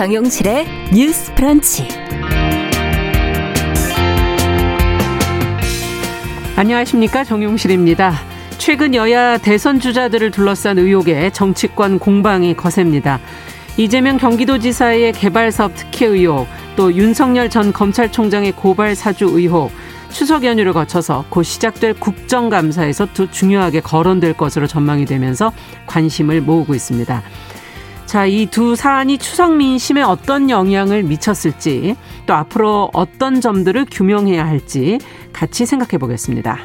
정용실의 뉴스 프런치. 안녕하십니까. 정용실입니다. 최근 여야 대선 주자들을 둘러싼 의혹에 정치권 공방이 거셉니다. 이재명 경기도지사의 개발사업 특혜 의혹, 또 윤석열 전 검찰총장의 고발 사주 의혹, 추석 연휴를 거쳐서 곧 시작될 국정감사에서 또 중요하게 거론될 것으로 전망이 되면서 관심을 모으고 있습니다. 자, 이 두 사안이 추석 민심에 어떤 영향을 미쳤을지, 또 앞으로 어떤 점들을 규명해야 할지 같이 생각해 보겠습니다.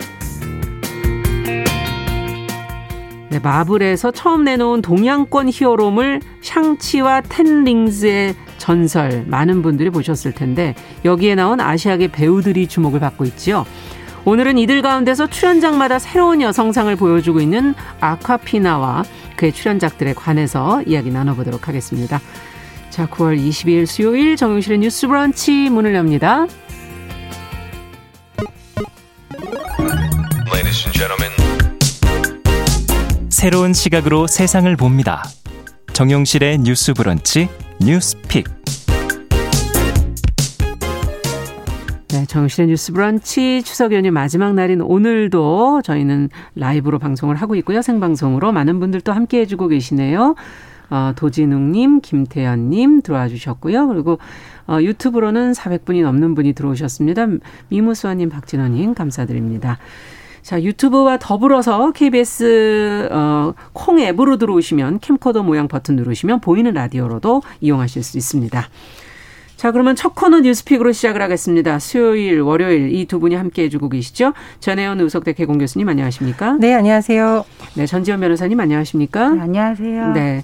네, 마블에서 처음 내놓은 동양권 히어로물 샹치와 텐링즈의 전설 많은 분들이 보셨을 텐데 여기에 나온 아시아계 배우들이 주목을 받고 있지요. 오늘은 이들 가운데서 출연작마다 새로운 여성상을 보여주고 있는 아카피나와 그의 출연작들에 관해서 이야기 나눠보도록 하겠습니다. 자, 9월 22일 수요일 정용실의 뉴스 브런치 문을 엽니다. 새로운 시각으로 세상을 봅니다. 정용실의 뉴스 브런치 뉴스 픽. 네, 정실의 뉴스 브런치 추석 연휴 마지막 날인 오늘도 저희는 라이브로 방송을 하고 있고요. 생방송으로 많은 분들 또 함께 해주고 계시네요. 어, 도진웅님, 김태현님 들어와 주셨고요. 그리고 어, 유튜브로는 400분이 넘는 분이 들어오셨습니다. 미무수아님, 박진원님 감사드립니다. 자, 유튜브와 더불어서 KBS 어, 콩 앱으로 들어오시면 캠코더 모양 버튼 누르시면 보이는 라디오로도 이용하실 수 있습니다. 자, 그러면 첫 코너 뉴스픽으로 시작을 하겠습니다. 수요일, 월요일 이 두 분이 함께 해주고 계시죠. 전혜연 의석대 개공 교수님 안녕하십니까? 네, 안녕하세요. 네, 전지현 변호사님 안녕하십니까? 네, 안녕하세요. 네.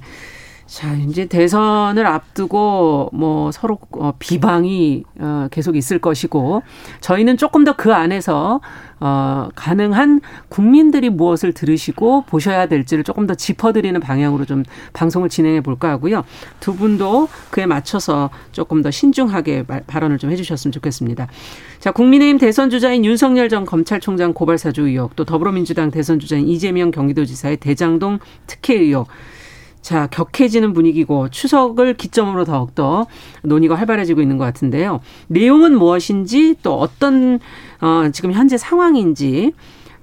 자, 이제 대선을 앞두고 뭐 서로 어, 비방이 어, 계속 있을 것이고 저희는 조금 더 그 안에서 어, 가능한 국민들이 무엇을 들으시고 보셔야 될지를 조금 더 짚어드리는 방향으로 좀 방송을 진행해 볼까 하고요. 두 분도 그에 맞춰서 조금 더 신중하게 말, 발언을 좀 해주셨으면 좋겠습니다. 자, 국민의힘 대선 주자인 윤석열 전 검찰총장 고발 사주 의혹, 또 더불어민주당 대선 주자인 이재명 경기도지사의 대장동 특혜 의혹. 자, 격해지는 분위기고 추석을 기점으로 더욱더 논의가 활발해지고 있는 것 같은데요. 내용은 무엇인지 또 어떤 어, 지금 현재 상황인지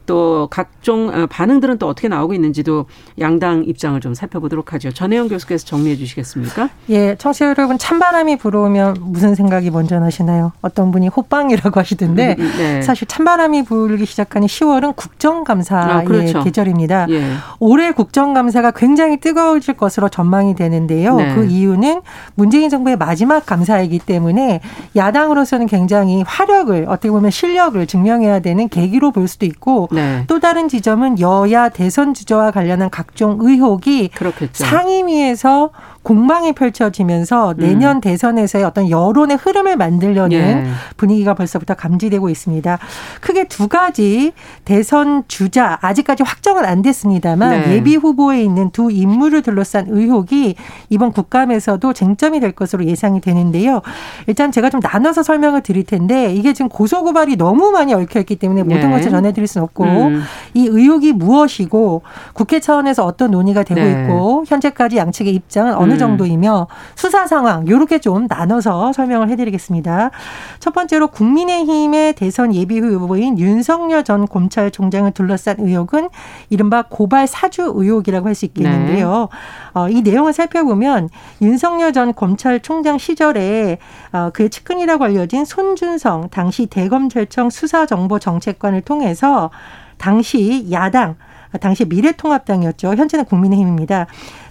또 각종 어, 반응들은 또 어떻게 나오고 있는지도 양당 입장을 좀 살펴보도록 하죠. 전혜영 교수께서 정리해 주시겠습니까? 예, 청취자 여러분 찬바람이 불어오면 무슨 생각이 먼저 나시나요? 어떤 분이 호빵이라고 하시던데 음, 음, 네. 사실 찬바람이 불기 시작하는 10월은 국정감사의 아, 그렇죠. 계절입니다. 예. 올해 국정감사가 굉장히 뜨거워질 것으로 전망이 되는데요. 네. 그 이유는 문재인 정부의 마지막 감사이기 때문에 야당으로서는 굉장히 화력을 어떻게 보면 실력을 증명해야 되는 계기로 볼 수도 있고 네. 또 다른 지점은 여야 대선 주저와 관련한 각종 의혹이 그렇겠죠. 상임위에서 공방이 펼쳐지면서 내년 음. 대선에서의 어떤 여론의 흐름을 만들려는 예. 분위기가 벌써부터 감지되고 있습니다. 크게 두 가지 대선 주자 아직까지 확정은 안 됐습니다만 네. 예비 후보에 있는 두 인물을 둘러싼 의혹이 이번 국감에서도 쟁점이 될 것으로 예상이 되는데요. 일단 제가 좀 나눠서 설명을 드릴 텐데 이게 지금 고소 고발이 너무 많이 얽혀 있기 때문에 모든 네. 것을 전해드릴 수는 없고 음. 이 의혹이 무엇이고 국회 차원에서 어떤 논의가 되고 네. 있고 현재까지 양측의 입장은 어느 음. 정도이며 수사 상황 요렇게 좀 나눠서 설명을 해드리겠습니다. 첫 번째로 국민의힘의 대선 예비 후보인 윤석열 전 검찰총장을 둘러싼 의혹은 이른바 고발 사주 의혹이라고 할 수 있겠는데요. 네. 어, 이 내용을 살펴보면 윤석열 전 검찰총장 시절에 어, 그의 측근이라고 알려진 손준성 당시 대검찰청 수사정보정책관을 통해서 당시 야당 당시 미래통합당이었죠. 현재는 국민의힘입니다.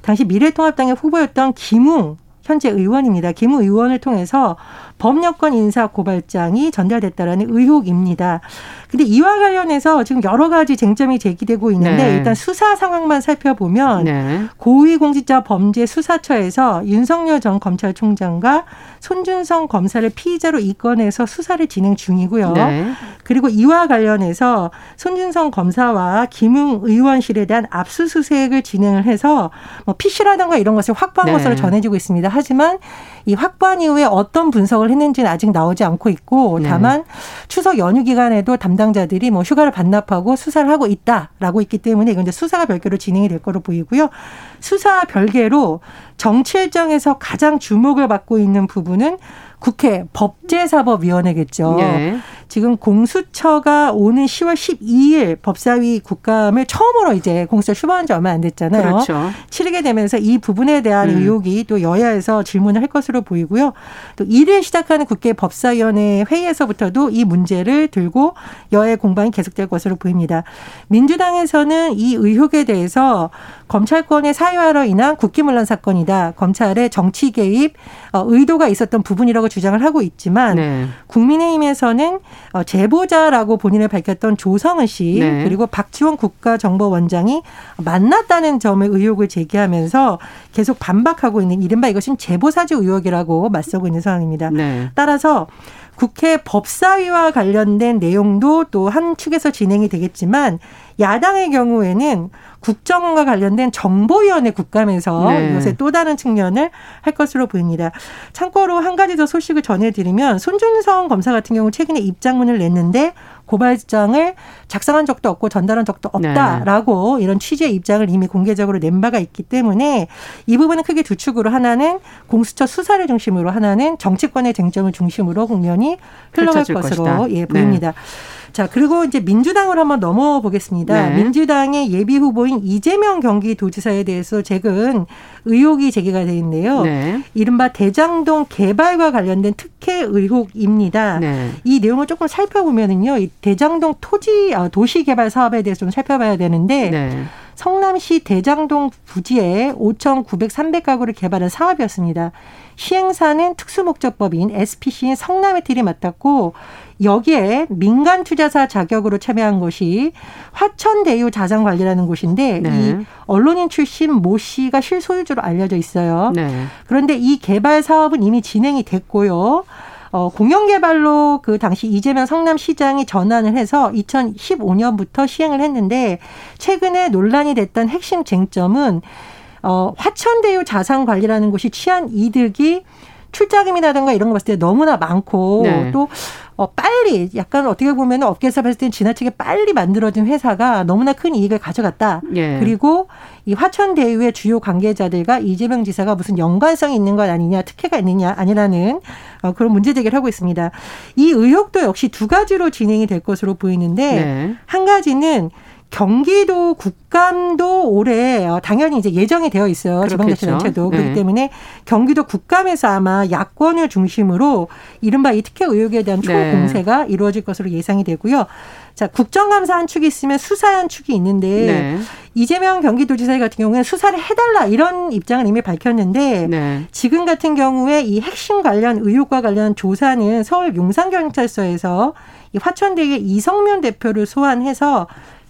당시 미래통합당의 후보였던 김웅 현재 의원입니다. 김웅 의원을 통해서 법여권 인사 고발장이 전달됐다라는 의혹입니다. 근데 이와 관련해서 지금 여러 가지 쟁점이 제기되고 있는데 네. 일단 수사 상황만 살펴보면 네. 고위공직자 범죄 수사처에서 윤석열 전 검찰총장과 손준성 검사를 피의자로 입건해서 수사를 진행 중이고요. 네. 그리고 이와 관련해서 손준성 검사와 김웅 의원실에 대한 압수수색을 진행을 해서 뭐 PC라든가 이런 것을 확보한 네. 것으로 전해지고 있습니다. 하지만 이 확보한 이후에 어떤 분석을 했는지는 아직 나오지 않고 있고 네. 다만 네. 추석 연휴 기간에도 담당자들이 뭐 휴가를 반납하고 수사를 하고 있다라고 있기 때문에 이건 이제 수사가 별개로 진행이 될 거로 보이고요. 수사 별개로 정치 일정에서 가장 주목을 받고 있는 부분은 국회 법제사법위원회겠죠. 네. 지금 공수처가 오는 10월 12일 법사위 국감을 처음으로 이제 공수처 출범한 지 얼마 안 됐잖아요. 그렇죠. 치르게 되면서 이 부분에 대한 음. 의혹이 또 여야에서 질문을 할 것으로 보이고요. 또 1일 시작하는 국회 법사위원회 회의에서부터도 이 문제를 들고 여야 공방이 계속될 것으로 보입니다. 민주당에서는 이 의혹에 대해서 검찰권의 사유화로 인한 국기문란 사건이다. 검찰의 정치 개입 어, 의도가 있었던 부분이라고 주장을 하고 있지만 네. 국민의힘에서는 어, 제보자라고 본인을 밝혔던 조성은 씨 네. 그리고 박지원 국가정보원장이 만났다는 점에 의혹을 제기하면서 계속 반박하고 있는 이른바 이것은 제보사주 의혹이라고 맞서고 있는 상황입니다. 네. 따라서 국회 법사위와 관련된 내용도 또 한 축에서 진행이 되겠지만 야당의 경우에는 국정원과 관련된 정보위원회 국감에서 네. 이것의 또 다른 측면을 할 것으로 보입니다. 참고로 한 가지 더 소식을 전해드리면 손준성 검사 같은 경우 최근에 입장문을 냈는데 고발장을 작성한 적도 없고 전달한 적도 없다라고 네. 이런 취지의 입장을 이미 공개적으로 낸 바가 있기 때문에 이 부분은 크게 두 축으로 하나는 공수처 수사를 중심으로 하나는 정치권의 쟁점을 중심으로 국면이 흘러갈 것으로 것이다. 예 보입니다. 네. 자, 그리고 이제 민주당으로 한번 넘어 보겠습니다. 네. 민주당의 예비 후보인 이재명 경기도지사에 대해서 최근 의혹이 제기가 돼 있는데요. 네. 이른바 대장동 개발과 관련된 특혜 의혹입니다. 네. 이 내용을 조금 살펴보면은요. 이 대장동 토지 아, 도시 개발 사업에 대해서 좀 살펴봐야 되는데 네. 성남시 대장동 부지에 5,900, 300가구를 개발한 사업이었습니다. 시행사는 특수목적법인 SPC인 성남의틸이 맡았고 여기에 민간 투자사 자격으로 참여한 곳이 화천대유 자산관리라는 곳인데 네. 이 언론인 출신 모 씨가 실소유주로 알려져 있어요. 네. 그런데 이 개발 사업은 이미 진행이 됐고요. 어, 공영개발로 그 당시 이재명 성남시장이 전환을 해서 2015년부터 시행을 했는데 최근에 논란이 됐던 핵심 쟁점은 어, 화천대유 자산관리라는 곳이 취한 이득이 출자금이라든가 이런 거 봤을 때 너무나 많고 네. 또 어, 빨리 약간 어떻게 보면 업계에서 봤을 때 지나치게 빨리 만들어진 회사가 너무나 큰 이익을 가져갔다. 예. 그리고 이 화천 대유의 주요 관계자들과 이재명 지사가 무슨 연관성이 있는 것 아니냐, 특혜가 있느냐 아니라는 어, 그런 문제 제기를 하고 있습니다. 이 의혹도 역시 두 가지로 진행이 될 것으로 보이는데 네. 한 가지는 경기도 국감도 올해 어, 당연히 이제 예정이 되어 있어요. 지방자치단체도 네. 그렇기 때문에 경기도 국감에서 아마 야권을 중심으로 이른바 이 특혜 의혹에 대한 네. 초공세가 네. 이루어질 것으로 예상이 되고요. 자, 국정감사 한 축이 있으면 수사 한 축이 있는데 네. 이재명 경기도지사 같은 경우에 수사를 해달라 이런 입장을 이미 밝혔는데 네. 지금 같은 경우에 이 핵심 관련 의혹과 관련 조사는 서울 용산경찰서에서 이 화천대유의 이성면 대표를 소환해서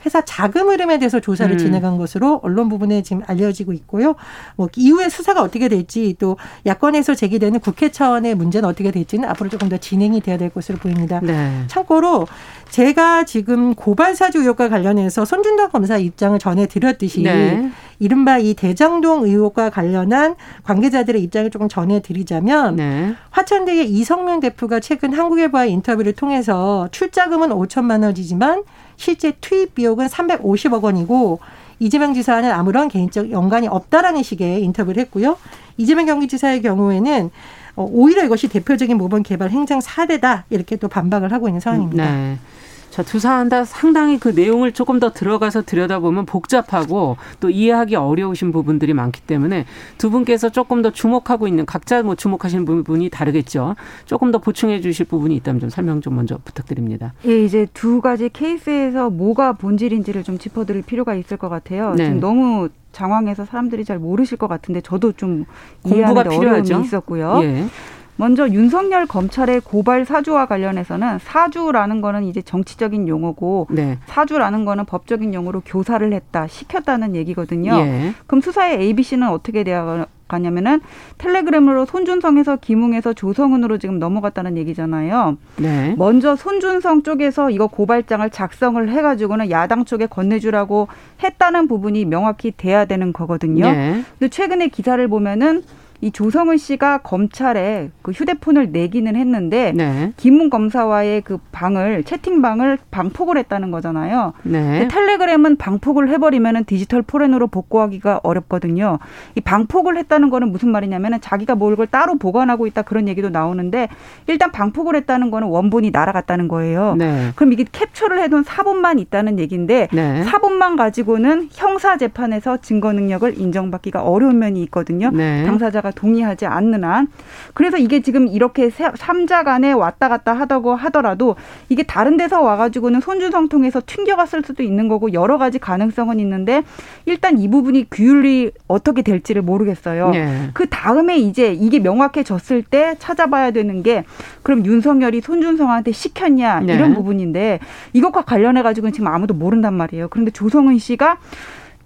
회사 자금 흐름에 대해서 조사를 음. 진행한 것으로 언론 부분에 지금 알려지고 있고요. 뭐 이후에 수사가 어떻게 될지 또 야권에서 제기되는 국회 차원의 문제는 어떻게 될지는 앞으로 조금 더 진행이 돼야 될 것으로 보입니다. 네. 참고로 제가 지금 고발 사주 의혹과 관련해서 손준덕 검사 입장을 전해 드렸듯이 네. 이른바 이 대장동 의혹과 관련한 관계자들의 입장을 조금 전해 드리자면 네. 화천대의 이성명 대표가 최근 한국일보와의 인터뷰를 통해서 출자금은 5천만 원이지만 실제 투입 비용은 350억 원이고 이재명 지사는 아무런 개인적 연관이 없다라는 식의 인터뷰를 했고요. 이재명 경기지사의 경우에는 어, 오히려 이것이 대표적인 모범 개발 행정 사례다 이렇게 또 반박을 하고 있는 상황입니다. 네. 자, 투사한다 상당히 그 내용을 조금 더 들어가서 들여다보면 복잡하고 또 이해하기 어려우신 부분들이 많기 때문에 두 분께서 조금 더 주목하고 있는 각자 뭐 주목하시는 부분이 다르겠죠. 조금 더 보충해 주실 부분이 있다면 좀 설명 좀 먼저 부탁드립니다. 예, 이제 두 가지 케이스에서 뭐가 본질인지를 좀 짚어 드릴 필요가 있을 것 같아요. 네. 지금 너무 장황해서 사람들이 잘 모르실 것 같은데 저도 좀 공부가 필요하죠. 있었고요. 예. 먼저 윤석열 검찰의 고발 사주와 관련해서는 사주라는 거는 이제 정치적인 용어고 네. 사주라는 거는 법적인 용어로 교사를 했다, 시켰다는 얘기거든요. 예. 그럼 수사의 ABC는 어떻게 되어 가냐면은 텔레그램으로 손준성에서 김웅에서 조성은으로 지금 넘어갔다는 얘기잖아요. 네. 먼저 손준성 쪽에서 이거 고발장을 작성을 해가지고는 야당 쪽에 건네주라고 했다는 부분이 명확히 돼야 되는 거거든요. 네. 근데 최근에 기사를 보면은 이 조성은 씨가 검찰에 그 휴대폰을 내기는 했는데 네. 김문 검사와의 그 방을 채팅방을 방폭을 했다는 거잖아요. 네. 텔레그램은 방폭을 해버리면은 디지털 포렌으로 복구하기가 어렵거든요. 이 방폭을 했다는 거는 무슨 말이냐면은 자기가 뭘 따로 보관하고 있다 그런 얘기도 나오는데 일단 방폭을 했다는 거는 원본이 날아갔다는 거예요. 네. 그럼 이게 캡처를 해둔 사본만 있다는 얘기인데 네. 사본만 가지고는 형사 재판에서 증거 능력을 인정받기가 어려운 면이 있거든요. 네. 당사자가 동의하지 않는 한. 그래서 이게 지금 이렇게 삼자 간에 왔다 갔다 하다고 하더라도 이게 다른 데서 와가지고는 손주성 통해서 튕겨갔을 수도 있는 거고 여러 가지 가능성은 있는데 일단 이 부분이 규율이 어떻게 될지를 모르겠어요. 네. 그 다음에 이제 이게 명확해졌을 때 찾아봐야 되는 게 그럼 윤석열이 손준성한테 시켰냐 네. 이런 부분인데 이것과 관련해 가지고는 지금 아무도 모른단 말이에요. 그런데 조성은 씨가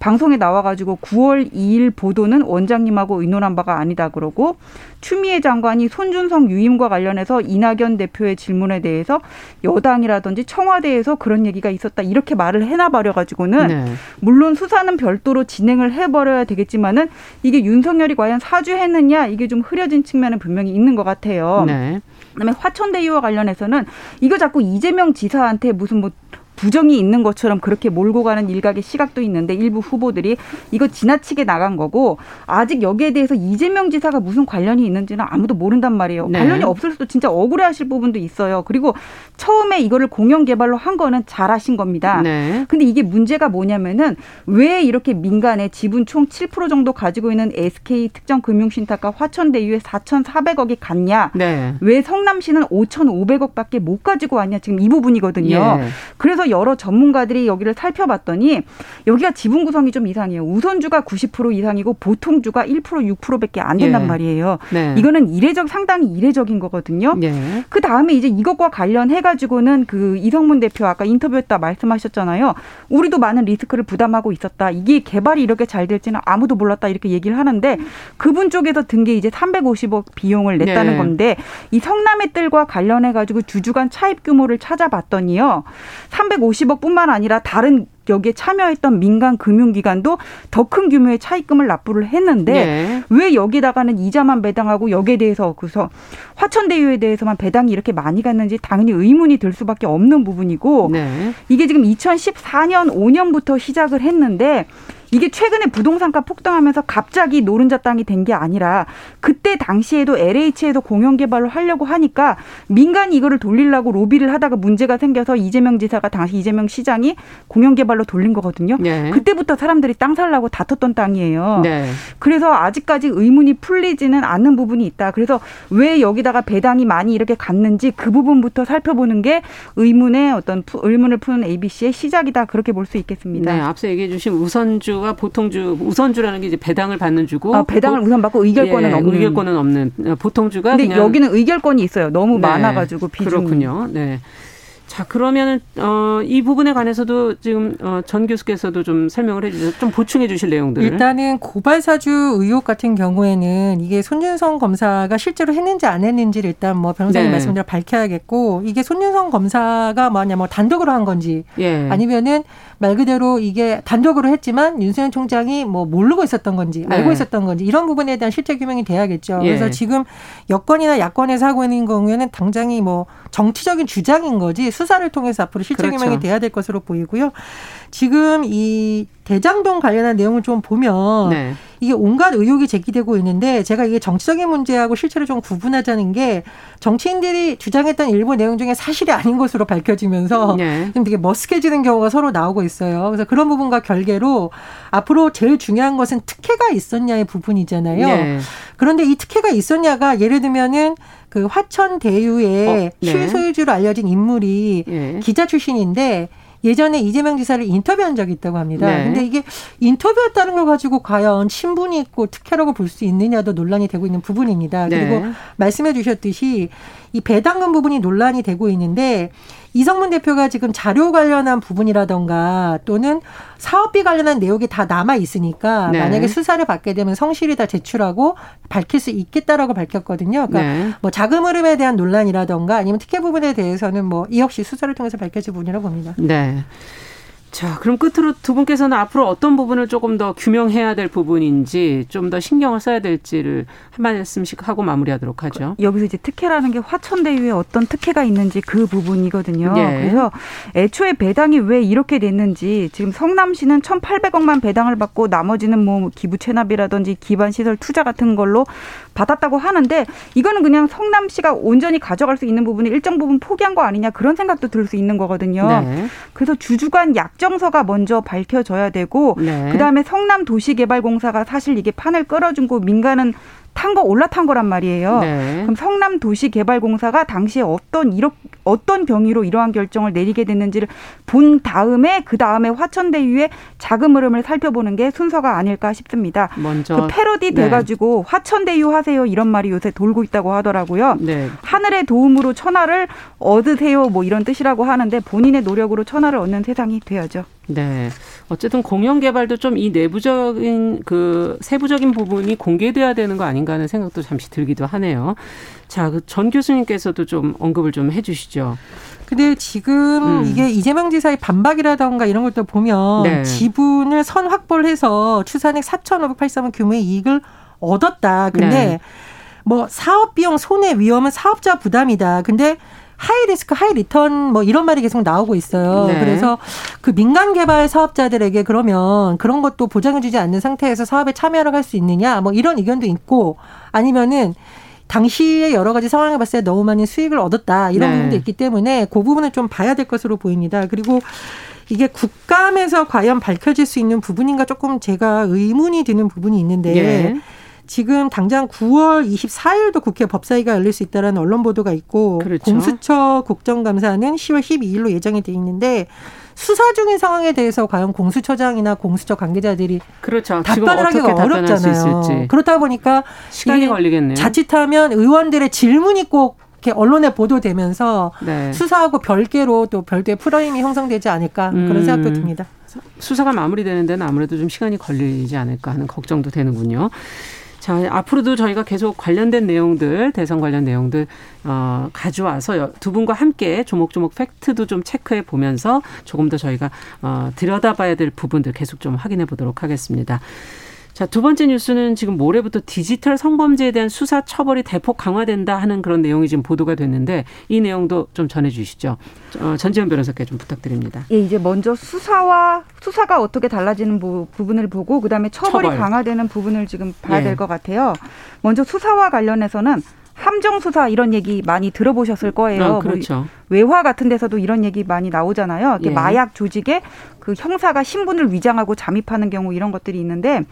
방송에 나와가지고 9월 2일 보도는 원장님하고 의논한 바가 아니다 그러고 추미애 장관이 손준성 유임과 관련해서 이낙연 대표의 질문에 대해서 여당이라든지 청와대에서 그런 얘기가 있었다 이렇게 말을 해놔버려 가지고는 네. 물론 수사는 별도로 진행을 해버려야 되겠지만은 이게 윤석열이 과연 사주했느냐 이게 좀 흐려진 측면은 분명히 있는 것 같아요. 네. 그다음에 화천대유와 관련해서는 이거 자꾸 이재명 지사한테 무슨 뭐 부정이 있는 것처럼 그렇게 몰고 가는 일각의 시각도 있는데 일부 후보들이 이거 지나치게 나간 거고 아직 여기에 대해서 이재명 지사가 무슨 관련이 있는지는 아무도 모른단 말이에요. 네. 관련이 없을 수도 진짜 억울해하실 부분도 있어요. 그리고 처음에 이거를 공영 개발로 한 거는 잘하신 겁니다. 네. 근데 이게 문제가 뭐냐면은 왜 이렇게 민간에 지분 총 7% 정도 가지고 있는 SK 특정 금융신탁과 화천대유에 4,400억이 갔냐? 네. 왜 성남시는 5,500억밖에 못 가지고 왔냐? 지금 이 부분이거든요. 예. 그래서 여러 전문가들이 여기를 살펴봤더니 여기가 지분 구성이 좀 이상해요. 우선주가 90% 이상이고 보통주가 1% 6%밖에 안 된단 예. 말이에요. 네. 이거는 이례적 상당히 이례적인 거거든요. 예. 그 다음에 이제 이것과 관련해 가지고는 그 이성문 대표 아까 인터뷰했다 말씀하셨잖아요. 우리도 많은 리스크를 부담하고 있었다. 이게 개발이 이렇게 잘 될지는 아무도 몰랐다 이렇게 얘기를 하는데 그분 쪽에서 든 게 이제 350억 비용을 냈다는 네. 건데 이 성남의 뜰과 관련해 가지고 주주간 차입 규모를 찾아봤더니요. 350 억뿐만 아니라 다른 여기에 참여했던 민간 금융기관도 더 큰 규모의 차입금을 납부를 했는데 네. 왜 여기다가는 이자만 배당하고 여기에 대해서 그래서 화천대유에 대해서만 배당이 이렇게 많이 갔는지 당연히 의문이 들 수밖에 없는 부분이고 네. 이게 지금 2014년 5년부터 시작을 했는데 이게 최근에 부동산가 폭등하면서 갑자기 노른자 땅이 된 게 아니라 그때 당시에도 LH에도 공영 개발을 하려고 하니까 민간이 이거를 돌리려고 로비를 하다가 문제가 생겨서 이재명 지사가 당시 이재명 시장이 공영 개발로 돌린 거거든요. 네. 그때부터 사람들이 땅 살라고 다퉜던 땅이에요. 네. 그래서 아직까지 의문이 풀리지는 않는 부분이 있다. 그래서 왜 여기다가 배당이 많이 이렇게 갔는지 그 부분부터 살펴보는 게 의문의 어떤 의문을 푸는 ABC의 시작이다. 그렇게 볼 수 있겠습니다. 네, 앞서 얘기해 주신 우선주 주가 보통주 우선주라는 게 이제 배당을 받는 주고 아, 배당을 우선 받고 의결권은 예, 없는 의결권은 없는 어, 보통주가 근데 여기는 의결권이 있어요. 너무 네, 많아가지고 비중이 그렇군요. 네. 자 그러면은 어, 이 부분에 관해서도 지금 어, 전 교수께서도 좀 설명을 해주셔서 좀 보충해 주실 내용들. 일단은 고발 사주 의혹 같은 경우에는 이게 손윤성 검사가 실제로 했는지 안 했는지를 일단 뭐 변호사님 네. 말씀대로 밝혀야겠고 이게 손윤성 검사가 뭐냐 뭐 단독으로 한 건지 예. 아니면은 말 그대로 이게 단독으로 했지만 윤석열 총장이 뭐 모르고 있었던 건지 알고 네. 있었던 건지 이런 부분에 대한 실체 규명이 돼야겠죠. 예. 그래서 지금 여권이나 야권에서 하고 있는 경우에는 당장이 뭐 정치적인 주장인 거지 수사를 통해서 앞으로 실체 그렇죠. 규명이 돼야 될 것으로 보이고요. 지금 이 대장동 관련한 내용을 좀 보면 네. 이게 온갖 의혹이 제기되고 있는데 제가 이게 정치적인 문제하고 실체를 좀 구분하자는 게 정치인들이 주장했던 일부 내용 중에 사실이 아닌 것으로 밝혀지면서 네. 좀 되게 머쓱해지는 경우가 서로 나오고 있어요. 그래서 그런 부분과 결계로 앞으로 제일 중요한 것은 특혜가 있었냐의 부분이잖아요. 네. 그런데 이 특혜가 있었냐가 예를 들면은 그 화천 대유의 어, 네. 실소유주로 알려진 인물이 예. 기자 출신인데 예전에 이재명 지사를 인터뷰한 적이 있다고 합니다. 네. 근데 이게 인터뷰했다는 걸 가지고 과연 친분이 있고 특혜라고 볼 수 있느냐도 논란이 되고 있는 부분입니다. 네. 그리고 말씀해 주셨듯이 이 배당금 부분이 논란이 되고 있는데 이성문 대표가 지금 자료 관련한 부분이라던가 또는 사업비 관련한 내용이 다 남아 있으니까 네. 만약에 수사를 받게 되면 성실히 다 제출하고 밝힐 수 있겠다라고 밝혔거든요. 그러니까 네. 뭐 자금 흐름에 대한 논란이라던가 아니면 특혜 부분에 대해서는 뭐 이 역시 수사를 통해서 밝혀질 부분이라고 봅니다. 네. 자, 그럼 끝으로 두 분께서는 앞으로 어떤 부분을 조금 더 규명해야 될 부분인지 좀 더 신경을 써야 될지를 한 말씀씩 하고 마무리하도록 하죠. 여기서 이제 특혜라는 게 화천대유에 어떤 특혜가 있는지 그 부분이거든요. 네. 그래서 애초에 배당이 왜 이렇게 됐는지 지금 성남시는 1,800억만 배당을 받고 나머지는 뭐 기부 체납이라든지 기반 시설 투자 같은 걸로 받았다고 하는데 이거는 그냥 성남시가 온전히 가져갈 수 있는 부분이 일정 부분 포기한 거 아니냐 그런 생각도 들 수 있는 거거든요. 네. 그래서 주주간 약정서가 먼저 밝혀져야 되고 네. 그다음에 성남도시개발공사가 사실 이게 판을 끌어준 거 민간은 탄 거 올라탄 거란 말이에요. 네. 그럼 성남 도시개발공사가 당시에 어떤 이렇 어떤 경위로 이러한 결정을 내리게 됐는지를 본 다음에 그 다음에 화천대유의 자금 흐름을 살펴보는 게 순서가 아닐까 싶습니다. 먼저 그 패러디 네. 돼가지고 화천대유 하세요 이런 말이 요새 돌고 있다고 하더라고요. 네. 하늘의 도움으로 천하를 얻으세요 뭐 이런 뜻이라고 하는데 본인의 노력으로 천하를 얻는 세상이 돼야죠. 네. 어쨌든 공영 개발도 좀 이 내부적인 그 세부적인 부분이 공개돼야 되는 거 아닌가 하는 생각도 잠시 들기도 하네요. 자, 그 전 교수님께서도 좀 언급을 좀 해주시죠. 근데 지금 음. 이게 이재명 지사의 반박이라던가 이런 것도 보면 네. 지분을 선 확보를 해서 추산액 4,583원 규모의 이익을 얻었다. 근데 네. 뭐 사업 비용 손해 위험은 사업자 부담이다. 근데 high risk high return 뭐 이런 말이 계속 나오고 있어요. 네. 그래서 그 민간 개발 사업자들에게 그러면 그런 것도 보장해 주지 않는 상태에서 사업에 참여를 할 수 있느냐 뭐 이런 의견도 있고 아니면은 당시에 여러 가지 상황을 봤을 때 너무 많이 수익을 얻었다 이런 네. 부분도 있기 때문에 그 부분을 좀 봐야 될 것으로 보입니다. 그리고 이게 국감에서 과연 밝혀질 수 있는 부분인가 조금 제가 의문이 드는 부분이 있는데 예. 지금 당장 9월 24일도 국회 법사위가 열릴 수 있다라는 언론 보도가 있고 그렇죠. 공수처 국정감사는 10월 12일로 예정이 돼 있는데 수사 중인 상황에 대해서 과연 공수처장이나 공수처 관계자들이 그렇죠. 답변을 하기가 어렵잖아요. 그렇다 보니까 시간이 걸리겠네요. 자칫하면 의원들의 질문이 꼭 이렇게 언론에 보도되면서 네. 수사하고 별개로 또 별도의 프레임이 형성되지 않을까 그런 음. 생각도 듭니다. 수사가 마무리되는 데는 아무래도 좀 시간이 걸리지 않을까 하는 걱정도 되는군요. 자, 앞으로도 저희가 계속 관련된 내용들, 대선 관련 내용들, 어, 가져와서 두 분과 함께 조목조목 팩트도 좀 체크해 보면서 조금 더 저희가, 어, 들여다봐야 될 부분들 계속 좀 확인해 보도록 하겠습니다. 자, 두 번째 뉴스는 지금 모레부터 디지털 성범죄에 대한 수사 처벌이 대폭 강화된다 하는 그런 내용이 지금 보도가 됐는데 이 내용도 좀 전해 주시죠. 어, 전지현 변호사께 좀 부탁드립니다. 예, 이제 먼저 수사와 수사가 어떻게 달라지는 부, 분을 보고 그다음에 처벌이 처벌. 강화되는 부분을 지금 봐야 예. 될것 같아요. 먼저 수사와 관련해서는 함정 수사 이런 얘기 많이 들어보셨을 거예요. 아, 그렇죠. 뭐 외화 같은 데서도 이런 얘기 많이 나오잖아요. 예. 마약 조직에 그 형사가 신분을 위장하고 잠입하는 경우 이런 것들이 있는데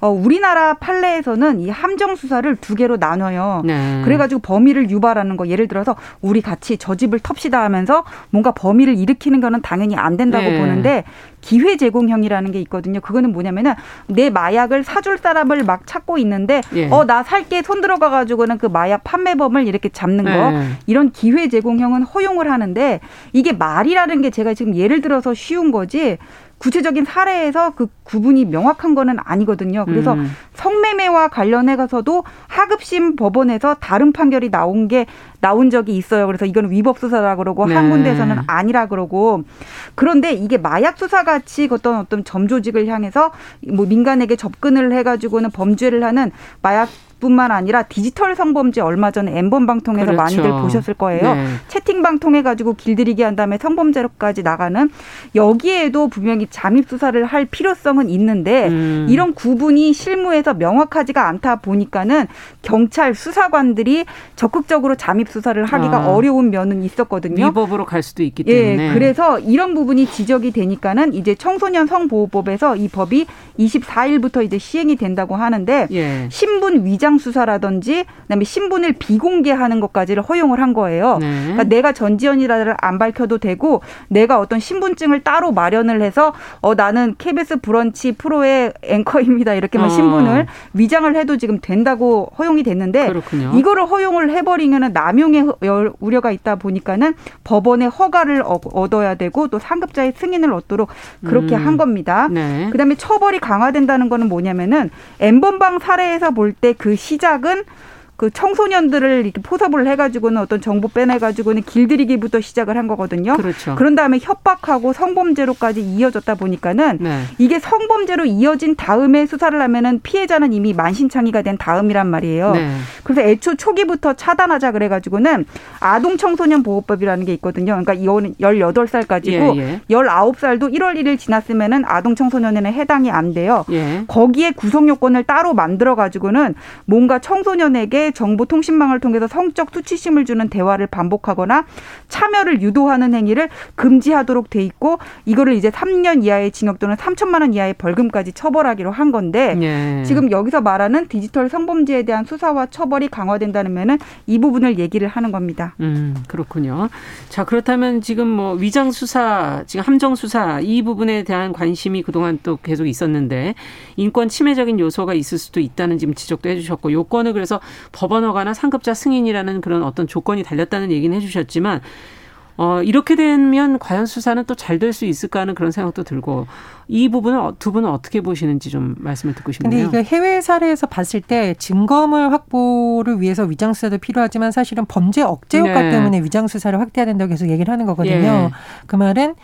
어, 우리나라 판례에서는 이 함정 수사를 두 개로 나눠요. 네. 그래가지고 범위를 유발하는 거 예를 들어서 우리 같이 저 집을 텁시다 하면서 뭔가 범위를 일으키는 거는 당연히 안 된다고 네. 보는데 기회 제공형이라는 게 있거든요. 그거는 뭐냐면은 내 마약을 사줄 사람을 막 찾고 있는데 예. 어나 살게 손 들어가 가지고는 그 마약 판매범을 이렇게 잡는 거 네. 이런 기회 제공형은 허용을 하는데 이게 말이라는 게 제가 지금 예를 들어서 쉬운 거지 구체적인 사례에서 그 구분이 명확한 거는 아니거든요. 그래서 음. 성매매와 관련해 가서도 하급심 법원에서 다른 판결이 나온 게 나온 적이 있어요. 그래서 이건 위법 수사라 그러고 네. 한 군데에서는 아니라 그러고 그런데 이게 마약 수사 같이 어떤 어떤 점조직을 향해서 뭐 민간에게 접근을 해가지고는 범죄를 하는 마약 뿐만 아니라 디지털 성범죄 얼마 전에 엠번 방통에서 그렇죠. 많이들 보셨을 거예요. 네. 채팅방 통해 가지고 길들이기 한 다음에 성범죄로까지 나가는 여기에도 분명히 잠입 수사를 할 필요성은 있는데 음. 이런 구분이 실무에서 명확하지가 않다 보니까는 경찰 수사관들이 적극적으로 잠입 수사를 하기가 아. 어려운 면은 있었거든요. 위법으로 갈 수도 있기 때문에. 예, 그래서 이런 부분이 지적이 되니까는 이제 청소년 성보호법에서 이 법이 24일부터 이제 시행이 된다고 하는데 예. 신분 위장 위장 수사라든지 그다음에 신분을 비공개하는 것까지를 허용을 한 거예요. 네. 그러니까 내가 전지현이라를 안 밝혀도 되고 내가 어떤 신분증을 따로 마련을 해서 어 나는 KBS 브런치 프로의 앵커입니다. 이렇게만 어. 신분을 위장을 해도 지금 된다고 허용이 됐는데 그렇군요. 이거를 허용을 해버리면은 남용의 우려가 있다 보니까는 법원의 허가를 얻어야 되고 또 상급자의 승인을 얻도록 그렇게 음. 한 겁니다. 네. 그다음에 처벌이 강화된다는 거는 뭐냐면은 엠번방 사례에서 볼 때 그 시작은 그 청소년들을 이렇게 포섭을 해가지고는 어떤 정보 빼내가지고는 길들이기부터 시작을 한 거거든요. 그렇죠. 그런 다음에 협박하고 성범죄로까지 이어졌다 보니까는 네. 이게 성범죄로 이어진 다음에 수사를 하면은 피해자는 이미 만신창이가 된 다음이란 말이에요. 네. 그래서 애초 초기부터 차단하자 그래가지고는 아동 청소년 보호법이라는 게 있거든요. 그러니까 이거는 18살까지고 예, 예. 19살도 1월 1일 지났으면은 아동 청소년에는 해당이 안 돼요. 예. 거기에 구성 요건을 따로 만들어 가지고는 뭔가 청소년에게 정보통신망을 통해서 성적 수치심을 주는 대화를 반복하거나 참여를 유도하는 행위를 금지하도록 돼 있고 이거를 이제 3년 이하의 징역 또는 3천만 원 이하의 벌금까지 처벌하기로 한 건데 예. 지금 여기서 말하는 디지털 성범죄에 대한 수사와 처벌이 강화된다면은 이 부분을 얘기를 하는 겁니다. 음, 그렇군요. 자, 그렇다면 지금 뭐 위장 수사, 지금 함정 수사 이 부분에 대한 관심이 그동안 또 계속 있었는데 인권 침해적인 요소가 있을 수도 있다는 지금 지적도 해주셨고 요건을 그래서 법원 허가나 상급자 승인이라는 그런 어떤 조건이 달렸다는 얘기는 해주셨지만 어, 이렇게 되면 과연 수사는 또 잘 될 수 있을까 하는 그런 생각도 들고 이 부분을 어, 두 분은 어떻게 보시는지 좀 말씀을 듣고 싶네요. 근데 이게 해외 사례에서 봤을 때 증거물 확보를 위해서 위장 수사도 필요하지만 사실은 범죄 억제 효과 네. 때문에 위장 수사를 확대해야 된다고 계속 얘기를 하는 거거든요. 예. 그 말은 어,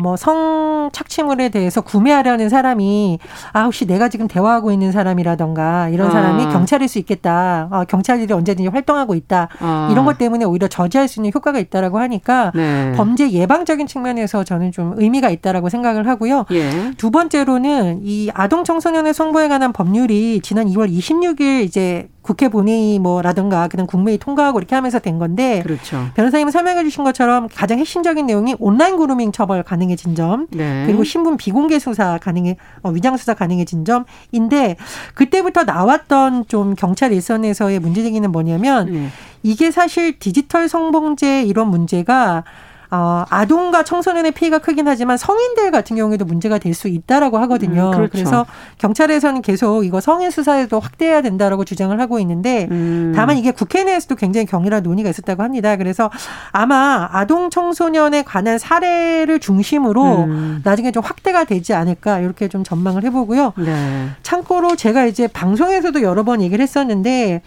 뭐 성착취물에 대해서 구매하려는 사람이 아 혹시 내가 지금 대화하고 있는 사람이라던가 이런 사람이 아. 경찰일 수 있겠다. 아, 경찰들이 언제든지 활동하고 있다. 아. 이런 것 때문에 오히려 저지할 수 있는 효과가 있다라고 하니까 네. 범죄 예방적인 측면에서 저는 좀 의미가 있다라고 생각을 하고요. 예. 두 번째로는 이 아동 청소년의 성보에 관한 법률이 지난 2월 26일 이제 국회 본회의 뭐라든가 그냥 국무회의 통과하고 이렇게 하면서 된 건데 그렇죠. 변호사님 설명해 주신 것처럼 가장 핵심적인 내용이 온라인 그루밍 처벌 가능해진 점 네. 그리고 신분 비공개 수사 가능해 어, 위장 수사 가능해진 점인데 그때부터 나왔던 좀 경찰 일선에서의 문제 제기는 뭐냐면 네. 이게 사실 디지털 성범죄 이런 문제가 어, 아동과 청소년의 피해가 크긴 하지만 성인들 같은 경우에도 문제가 될 수 있다라고 하거든요. 음, 그렇죠. 그래서 경찰에서는 계속 이거 성인 수사에도 확대해야 된다라고 주장을 하고 있는데 음. 다만 이게 국회 내에서도 굉장히 격렬한 논의가 있었다고 합니다. 그래서 아마 아동 청소년에 관한 사례를 중심으로 음. 나중에 좀 확대가 되지 않을까 이렇게 좀 전망을 해보고요. 네. 참고로 제가 이제 방송에서도 여러 번 얘기를 했었는데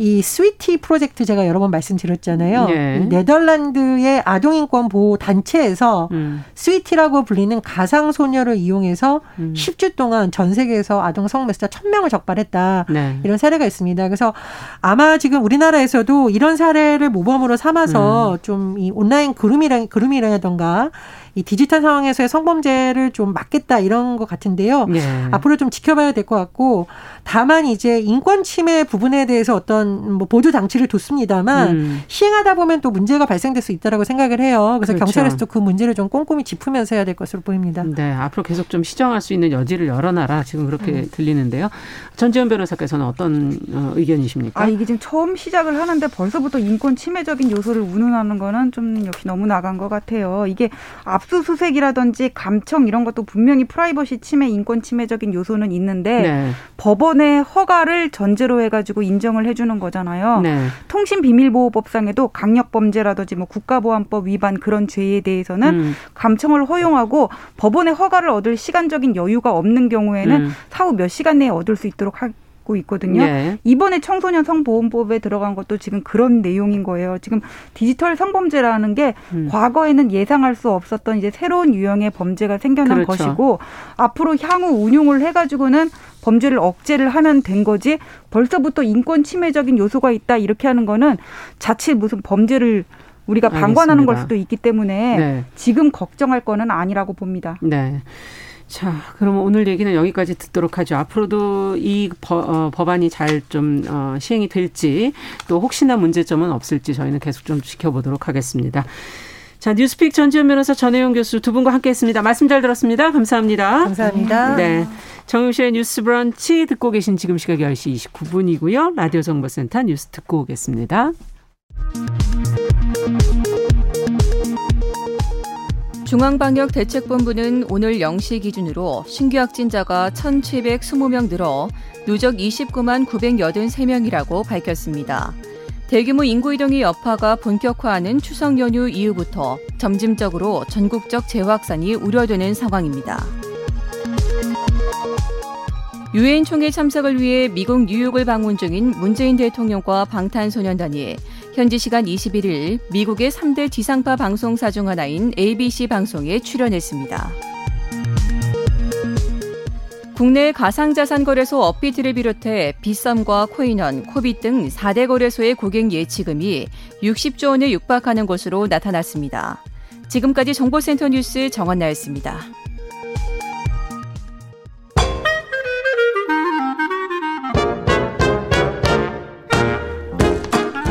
이 스위티 프로젝트 제가 여러 번 말씀드렸잖아요. 네. 네덜란드의 아동인권 보호 단체에서 음. 스위티라고 불리는 가상 소녀를 이용해서 음. 10주 동안 전 세계에서 아동 성매수자 1000명을 적발했다. 네. 이런 사례가 있습니다. 그래서 아마 지금 우리나라에서도 이런 사례를 모범으로 삼아서 음. 좀이 온라인 그룹이랑 그룹이라던가 이 디지털 상황에서의 성범죄를 좀 막겠다 이런 것 같은데요. 네. 앞으로 좀 지켜봐야 될 것 같고 다만 이제 인권 침해 부분에 대해서 어떤 뭐 보조 장치를 뒀습니다만 음. 시행하다 보면 또 문제가 발생될 수 있다라고 생각을 해요. 그래서 그렇죠. 경찰에서도 그 문제를 좀 꼼꼼히 짚으면서 해야 될 것으로 보입니다. 네, 앞으로 계속 좀 시정할 수 있는 여지를 열어놔라 지금 그렇게 음. 들리는데요. 전지현 변호사께서는 어떤 어, 의견이십니까? 아 이게 지금 처음 시작을 하는데 벌써부터 인권 침해적인 요소를 운운하는 거는 좀 역시 너무 나간 것 같아요. 이게 압수수색이라든지 감청 이런 것도 분명히 프라이버시 침해, 인권 침해적인 요소는 있는데 네. 법원의 허가를 전제로 해가지고 인정을 해주는 거잖아요. 네. 통신비밀보호법상에도 강력범죄라든지 뭐 국가보안법 위반 그런 죄에 대해서는 음. 감청을 허용하고 법원의 허가를 얻을 시간적인 여유가 없는 경우에는 음. 사후 몇 시간 내에 얻을 수 있도록 하, 갖고 있거든요. 네. 이번에 청소년 성보험법에 들어간 것도 지금 그런 내용인 거예요. 지금 디지털 성범죄라는 게 음. 과거에는 예상할 수 없었던 이제 새로운 유형의 범죄가 생겨난 그렇죠. 것이고 앞으로 향후 운용을 해가지고는 범죄를 억제를 하면 된 거지 벌써부터 인권 침해적인 요소가 있다 이렇게 하는 거는 자칫 무슨 범죄를 우리가 방관하는 걸 수도 있기 때문에 네. 지금 걱정할 거는 아니라고 봅니다. 네. 자, 그러면 오늘 얘기는 여기까지 듣도록 하죠. 앞으로도 이 버, 어, 법안이 잘좀 어, 시행이 될지 또 혹시나 문제점은 없을지 저희는 계속 좀 지켜보도록 하겠습니다. 자, 뉴스픽 전지현 변호사 전혜영 교수 두 분과 함께했습니다. 말씀 잘 들었습니다. 감사합니다. 감사합니다. 네. 정용실의 뉴스 브런치 듣고 계신 지금 시각 10시 29분이고요. 라디오 정보센터 뉴스 듣고 오겠습니다. 중앙방역대책본부는 오늘 0시 기준으로 신규 확진자가 1,720명 늘어 누적 29만 983명이라고 밝혔습니다. 대규모 인구 이동의 여파가 본격화하는 추석 연휴 이후부터 점진적으로 전국적 재확산이 우려되는 상황입니다. 유엔 총회 참석을 위해 미국 뉴욕을 방문 중인 문재인 대통령과 방탄소년단이 현지 시간 21일 미국의 3대 지상파 방송사 중 하나인 ABC 방송에 출연했습니다. 국내 가상자산 거래소 업비트를 비롯해 비썸과 코인원, 코빗 등 4대 거래소의 고객 예치금이 60조 원에 육박하는 것으로 나타났습니다. 지금까지 정보센터 뉴스 정원나였습니다.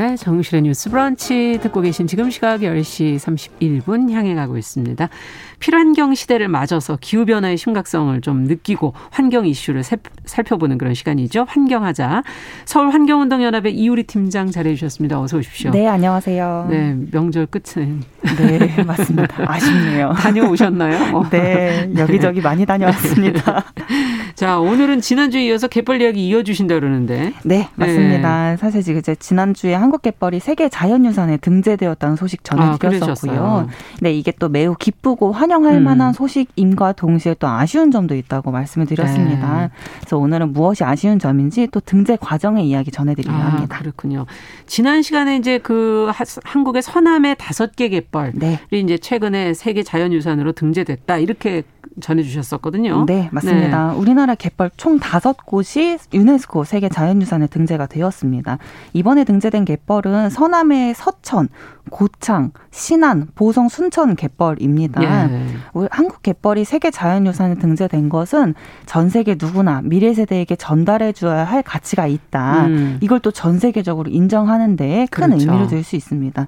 네, 정실의 뉴스 브런치 듣고 계신 지금 시각 10시 31분 향해 가고 있습니다. 필환경 시대를 맞아서 기후변화의 심각성을 좀 느끼고 환경 이슈를 살펴보는 그런 시간이죠. 환경하자. 서울환경운동연합의 이우리 팀장 자리해 주셨습니다. 어서 오십시오. 네, 안녕하세요. 네, 명절 끝은. 네, 맞습니다. 아쉽네요. 다녀오셨나요? 네, 여기저기 많이 다녀왔습니다. 자, 오늘은 지난주에 이어서 갯벌 이야기 이어주신다 그러는데. 네, 맞습니다. 네. 사실 지금 이제 지난주에 한국 갯벌이 세계 자연유산에 등재되었다는 소식 전해드렸었고요. 아, 네, 이게 또 매우 기쁘고 환영할 음. 만한 소식임과 동시에 또 아쉬운 점도 있다고 말씀을 드렸습니다. 네. 그래서 오늘은 무엇이 아쉬운 점인지 또 등재 과정의 이야기 전해드리려 아, 합니다. 그렇군요. 지난 시간에 이제 그 한국의 서남의 다섯 개 갯벌이 네. 이제 최근에 세계 자연유산으로 등재됐다 이렇게 전해주셨었거든요. 네, 맞습니다. 네. 우리나라 갯벌 총 다섯 곳이 유네스코 세계 자연유산에 등재가 되었습니다. 이번에 등재된 갯벌은 서남의 서천, 고창, 신안, 보성, 순천 갯벌입니다. 예. 한국 갯벌이 세계 자연유산에 등재된 것은 전 세계 누구나 미래 세대에게 전달해 줘야 할 가치가 있다. 음. 이걸 또 전 세계적으로 인정하는 데에 큰 그렇죠. 의미를 둘 수 있습니다.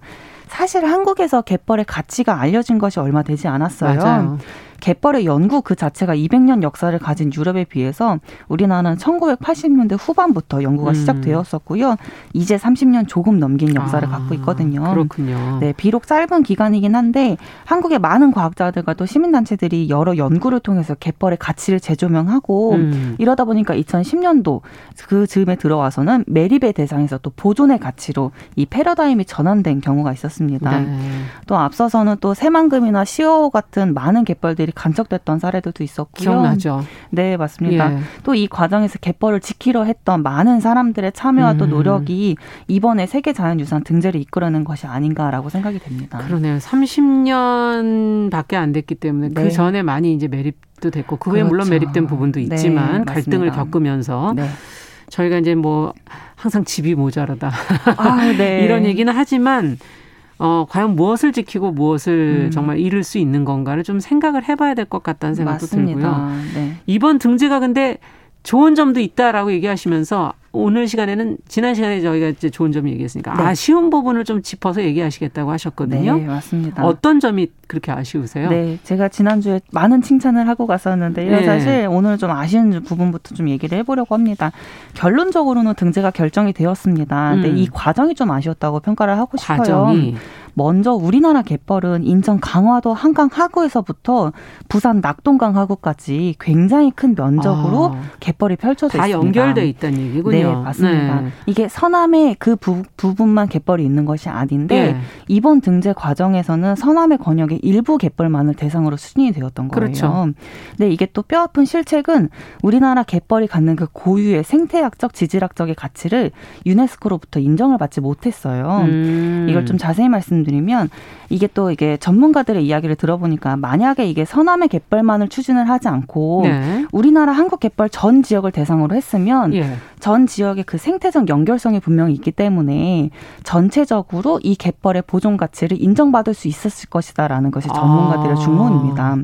사실 한국에서 갯벌의 가치가 알려진 것이 얼마 되지 않았어요. 맞아요. 갯벌의 연구 그 자체가 200년 역사를 가진 유럽에 비해서 우리나라는 1980년대 후반부터 연구가 음. 시작되었었고요. 이제 30년 조금 넘긴 역사를 아, 갖고 있거든요. 그렇군요. 네, 비록 짧은 기간이긴 한데 한국의 많은 과학자들과 또 시민단체들이 여러 연구를 통해서 갯벌의 가치를 재조명하고 음. 이러다 보니까 2010년도 그 즈음에 들어와서는 매립의 대상에서 또 보존의 가치로 이 패러다임이 전환된 경우가 있었습니다. 네. 또 앞서서는 또 새만금이나 시어 같은 많은 갯벌들이 갯벌이 간척됐던 사례들도 있었고요. 기억나죠. 네, 맞습니다. 예. 또이 과정에서 갯벌을 지키려 했던 많은 사람들의 참여와 음. 또 노력이 이번에 세계 자연유산 등재를 이끌어낸 것이 아닌가라고 생각이 됩니다. 그러네요. 30년밖에 안 됐기 때문에 그 네. 그 전에 많이 이제 매립도 됐고 그 그렇죠. 물론 매립된 부분도 네, 있지만 네, 갈등을 겪으면서 네. 저희가 이제 뭐 항상 집이 모자라다 아, 네. 이런 얘기는 하지만 어, 과연 무엇을 지키고 무엇을 음. 정말 잃을 수 있는 건가를 좀 생각을 해봐야 될 것 같다는 생각도 맞습니다. 들고요. 네. 이번 등재가 근데 좋은 점도 있다라고 얘기하시면서 오늘 시간에는 지난 시간에 저희가 이제 좋은 점 얘기했으니까 네. 아쉬운 부분을 좀 짚어서 얘기하시겠다고 하셨거든요. 네, 맞습니다. 어떤 점이 그렇게 아쉬우세요? 네, 제가 지난주에 많은 칭찬을 하고 갔었는데요. 네. 사실 오늘 좀 아쉬운 부분부터 좀 얘기를 해보려고 합니다. 결론적으로는 등재가 결정이 되었습니다. 근데 음. 이 과정이 좀 아쉬웠다고 평가를 하고 싶어요. 먼저 우리나라 갯벌은 인천 강화도 한강 하구에서부터 부산 낙동강 하구까지 굉장히 큰 면적으로 아, 갯벌이 펼쳐져 다 있습니다. 다 연결돼 있다는 얘기군요. 네, 맞습니다. 네. 이게 서남에 그 부, 분만 갯벌이 있는 것이 아닌데 네. 이번 등재 과정에서는 서남의 권역의 일부 갯벌만을 대상으로 수준이 되었던 거예요. 그렇죠. 네, 이게 또 뼈아픈 실책은 우리나라 갯벌이 갖는 그 고유의 생태학적, 지질학적의 가치를 유네스코로부터 인정을 받지 못했어요. 음. 이걸 좀 자세히 말씀 말씀드리면 이게 또 이게 전문가들의 이야기를 들어보니까 만약에 이게 서남의 갯벌만을 추진을 하지 않고 네. 우리나라 한국 갯벌 전 지역을 대상으로 했으면 예. 전 지역의 그 생태적 연결성이 분명히 있기 때문에 전체적으로 이 갯벌의 보존 가치를 인정받을 수 있었을 것이다라는 것이 전문가들의 아. 중론입니다.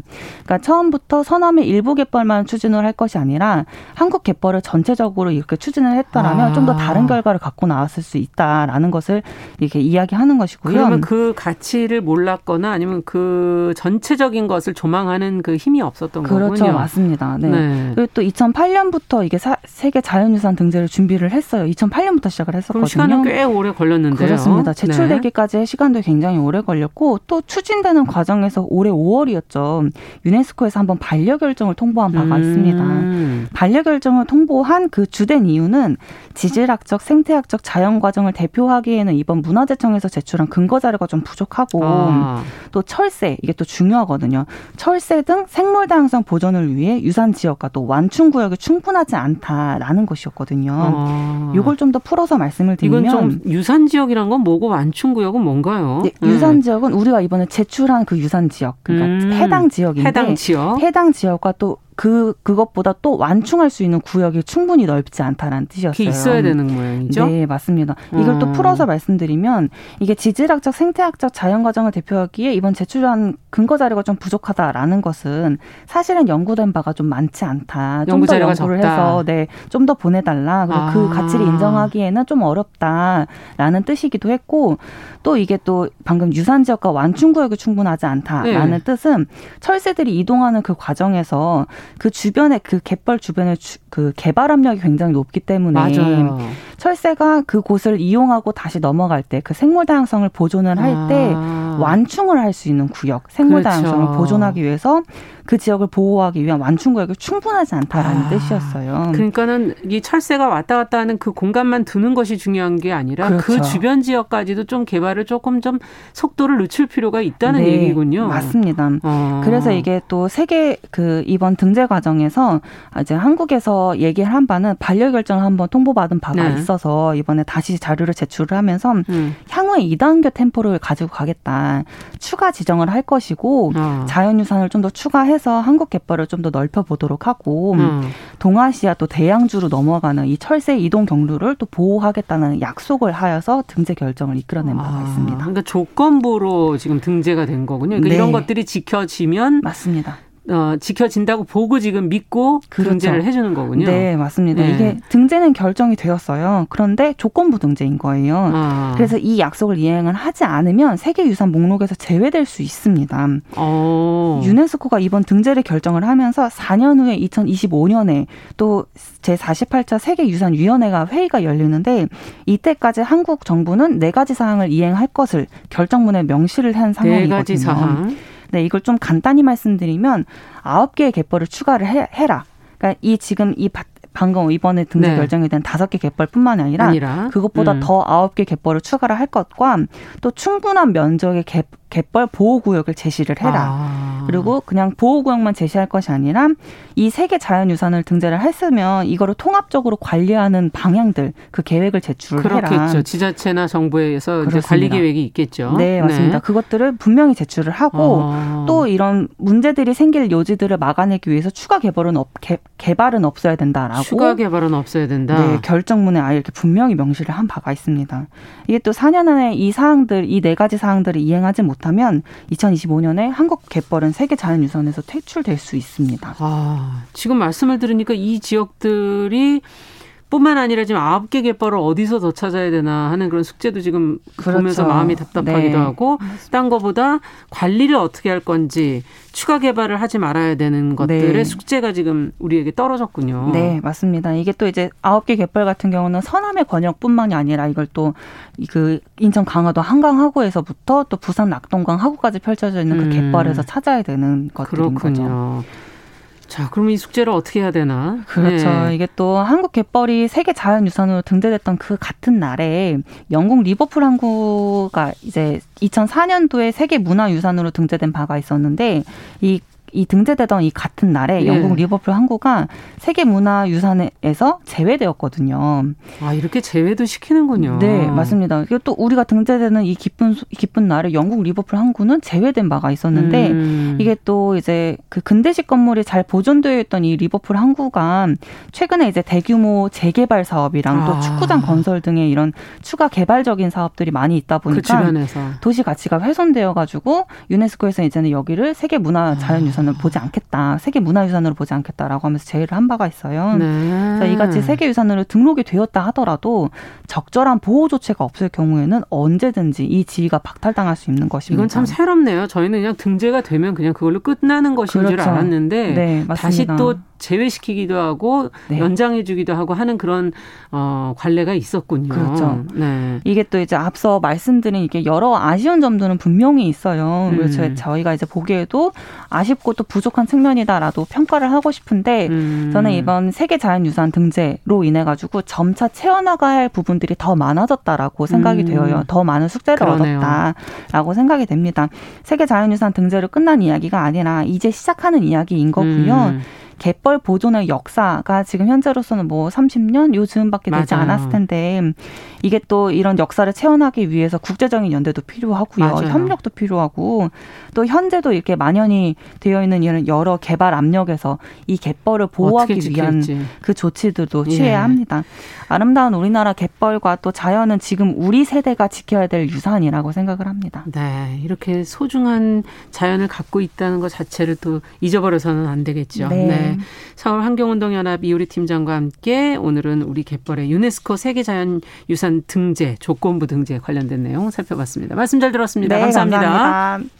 그러니까 처음부터 서남의 일부 갯벌만 추진을 할 것이 아니라 한국 갯벌을 전체적으로 이렇게 추진을 했다라면 아. 좀더 다른 결과를 갖고 나왔을 수 있다라는 것을 이렇게 이야기하는 것이고요. 그러면 그 가치를 몰랐거나 아니면 그 전체적인 것을 조망하는 그 힘이 없었던 그렇죠. 거군요. 그렇죠. 맞습니다. 네. 네. 그리고 또 2008년부터 이게 사, 세계 자연유산 등 등재를 준비를 했어요. 2008년부터 시작을 했었거든요. 시간은 꽤 오래 걸렸는데요. 그렇습니다. 제출되기까지 네. 시간도 굉장히 오래 걸렸고 또 추진되는 과정에서 올해 5월이었죠. 유네스코에서 한번 반려 결정을 통보한 바가 음. 있습니다. 반려 결정을 통보한 그 주된 이유는 지질학적, 생태학적 자연 과정을 대표하기에는 이번 문화재청에서 제출한 근거 자료 가 좀 부족하고 아. 또 철새 이게 또 중요하거든요. 철새 등 생물 다양성 보존을 위해 유산 지역과 또 완충 구역이 충분하지 않다라는 것이었거든요. 아. 이걸 좀 더 풀어서 말씀을 드리면 이건 좀 유산 지역이란 건 뭐고 완충 구역은 뭔가요? 네, 유산 네. 지역은 우리가 이번에 제출한 그 유산 지역 그러니까 음. 해당 지역인데 해당 지역 해당 지역과 또 그 그것보다 또 완충할 수 있는 구역이 충분히 넓지 않다라는 뜻이었어요. 그게 있어야 되는 모양이죠. 네, 맞습니다. 이걸 음. 또 풀어서 말씀드리면 이게 지질학적, 생태학적 자연 과정을 대표하기에 이번 제출한 근거 자료가 좀 부족하다라는 것은 사실은 연구된 바가 좀 많지 않다. 좀 더 연구를 적다. 해서 네, 좀 더 보내달라. 그리고 그 아. 그 가치를 인정하기에는 좀 어렵다라는 뜻이기도 했고 또 이게 또 방금 유산 지역과 완충 구역이 충분하지 않다라는 네. 뜻은 철새들이 이동하는 그 과정에서 그 주변에 그 갯벌 주변에 주, 그 개발 압력이 굉장히 높기 때문에 맞아요. 철새가 그 곳을 이용하고 다시 넘어갈 때 그 생물 다양성을 보존을 할때 아. 완충을 할 수 있는 구역, 생물 그렇죠. 다양성을 보존하기 위해서 그 지역을 보호하기 위한 완충 구역이 충분하지 않다라는 아, 뜻이었어요. 그러니까는 이 철새가 왔다 갔다 하는 그 공간만 두는 것이 중요한 게 아니라 그 그렇죠. 그 주변 지역까지도 좀 개발을 조금 좀 속도를 늦출 필요가 있다는 네, 얘기군요. 맞습니다. 어. 그래서 이게 또 세계 그 이번 등재 과정에서 이제 한국에서 얘기를 한 바는 반려 결정을 한번 통보받은 바가 네. 있어서 이번에 다시 자료를 제출을 하면서 음. 향후에 2단계 템포를 가지고 가겠다. 추가 지정을 할 것이고 어. 자연유산을 좀 더 추가해 해서 한국 갯벌을 좀 더 넓혀 보도록 하고 음. 동아시아 또 대양주로 넘어가는 이 철새 이동 경로를 또 보호하겠다는 약속을 하여서 등재 결정을 이끌어낸 바가 아, 있습니다. 그러니까 조건부로 지금 등재가 된 거군요. 그러니까 네. 이런 것들이 지켜지면 맞습니다. 어, 지켜진다고 보고 지금 믿고 그렇죠. 등재를 해주는 거군요. 네, 맞습니다. 네. 이게 등재는 결정이 되었어요. 그런데 조건부 등재인 거예요. 아. 그래서 이 약속을 이행을 하지 않으면 세계유산 목록에서 제외될 수 있습니다. 오. 어. 유네스코가 이번 등재를 결정을 하면서 4년 후에 2025년에 또 제48차 세계유산위원회가 회의가 열리는데 이때까지 한국 정부는 네 가지 사항을 이행할 것을 결정문에 명시를 한 상황이거든요. 네 가지 사항. 네, 이걸 좀 간단히 말씀드리면 아홉 개의 갯벌을 추가를 해, 해라. 그러니까 이 지금 이 방금 이번에 등재 네. 결정이 된 다섯 개 갯벌뿐만 아니라, 아니라. 그것보다 음. 더 아홉 개 갯벌을 추가를 할 것과 또 충분한 면적의 갯, 갯벌 보호구역을 제시를 해라. 아. 그리고 그냥 보호구역만 제시할 것이 아니라 이 세계 자연유산을 등재를 했으면 이거를 통합적으로 관리하는 방향들 그 계획을 제출을 그렇겠죠. 해라. 그렇겠죠. 지자체나 정부에서 관리 계획이 있겠죠. 네, 맞습니다. 네. 그것들을 분명히 제출을 하고 아. 또 이런 문제들이 생길 요지들을 막아내기 위해서 추가 개발은 없, 개, 개발은 없어야 된다라고 추가 개발은 없어야 된다. 네, 결정문에 아예 이렇게 분명히 명시를 한 바가 있습니다. 이게 또 4년 안에 이 사항들 이 네 가지 사항들을 이행하지 못 못하면 2025년에 한국 갯벌은 세계 자연유산에서 퇴출될 수 있습니다. 아, 지금 말씀을 들으니까 이 지역들이 뿐만 아니라 지금 아홉 개 갯벌을 어디서 더 찾아야 되나 하는 그런 숙제도 지금 그렇죠. 보면서 마음이 답답하기도 네. 하고 딴 거보다 관리를 어떻게 할 건지 추가 개발을 하지 말아야 되는 것들의 네. 숙제가 지금 우리에게 떨어졌군요. 네, 맞습니다. 이게 또 이제 아홉 개 갯벌 같은 경우는 서남의 권역뿐만이 아니라 이걸 또 그 인천 강화도 한강 하구에서부터 또 부산 낙동강 하구까지 펼쳐져 있는 그 음. 갯벌에서 찾아야 되는 것들인 그렇군요. 거죠. 자, 그럼 이 숙제를 어떻게 해야 되나? 그렇죠. 네. 이게 또 한국 갯벌이 세계 자연유산으로 등재됐던 그 같은 날에 영국 리버풀 항구가 이제 2004년도에 세계 문화유산으로 등재된 바가 있었는데 이 이 등재되던 이 같은 날에 예. 영국 리버풀 항구가 세계 문화유산에서 제외되었거든요. 아 이렇게 제외도 시키는군요. 네, 맞습니다. 이게 또 우리가 등재되는 이 기쁜 기쁜 날에 영국 리버풀 항구는 제외된 바가 있었는데 음. 이게 또 이제 그 근대식 건물이 잘 보존되어 있던 이 리버풀 항구가 최근에 이제 대규모 재개발 사업이랑 아. 또 축구장 건설 등의 이런 추가 개발적인 사업들이 많이 있다 보니까 그 도시 가치가 훼손되어 가지고 유네스코에서 이제는 여기를 세계 문화 자연유산 문화유산으로 보지 않겠다. 세계 문화유산으로 보지 않겠다라고 하면서 제의를 한 바가 있어요. 네. 이같이 세계유산으로 등록이 되었다 하더라도 적절한 보호 조치가 없을 경우에는 언제든지 이 지위가 박탈당할 수 있는 것입니다. 이건 참 새롭네요. 저희는 그냥 등재가 되면 그냥 그걸로 끝나는 것인 그렇죠. 줄 알았는데 네, 다시 또 제외시키기도 하고 네. 연장해주기도 하고 하는 그런 어, 관례가 있었군요. 그렇죠. 네. 이게 또 이제 앞서 말씀드린 이게 여러 아쉬운 점들은 분명히 있어요. 그래서 음. 저희가 이제 보기에도 아쉽고 또 부족한 측면이다라도 평가를 하고 싶은데 음. 저는 이번 세계 자연유산 등재로 인해 가지고 점차 채워나가야 할 부분들이 더 많아졌다라고 생각이 음. 되어요. 더 많은 숙제를 그러네요. 얻었다라고 생각이 됩니다. 세계 자연유산 등재로 끝난 이야기가 아니라 이제 시작하는 이야기인 거고요. 음. 갯벌 보존의 역사가 지금 현재로서는 뭐 30년 요즘밖에 되지 맞아요. 않았을 텐데 이게 또 이런 역사를 채워나기 위해서 국제적인 연대도 필요하고요. 맞아요. 협력도 필요하고 또 현재도 이렇게 만연이 되어 있는 이런 여러 개발 압력에서 이 갯벌을 보호하기 위한 그 조치들도 예. 취해야 합니다. 아름다운 우리나라 갯벌과 또 자연은 지금 우리 세대가 지켜야 될 유산이라고 생각을 합니다. 네, 이렇게 소중한 자연을 갖고 있다는 것 자체를 또 잊어버려서는 안 되겠죠. 네. 네. 서울 환경운동연합 이우리 팀장과 함께 오늘은 우리 갯벌의 유네스코 세계자연유산 등재 조건부 등재 관련된 내용 살펴봤습니다. 말씀 잘 들었습니다. 네, 감사합니다. 감사합니다.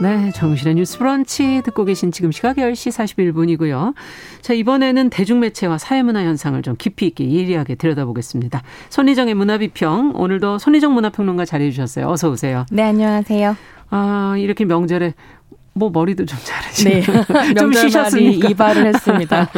네, 정실의 뉴스 브런치 듣고 계신 지금 시각 10시 41분이고요. 자, 이번에는 대중매체와 사회문화 현상을 좀 깊이 있게 예리하게 들여다보겠습니다. 손희정의 문화비평, 오늘도 손희정 문화평론가 자리해 주셨어요. 어서 오세요. 네, 안녕하세요. 아, 이렇게 명절에 뭐 머리도 좀 자르시고 네. 좀 쉬셨습니까? 이발을 했습니다.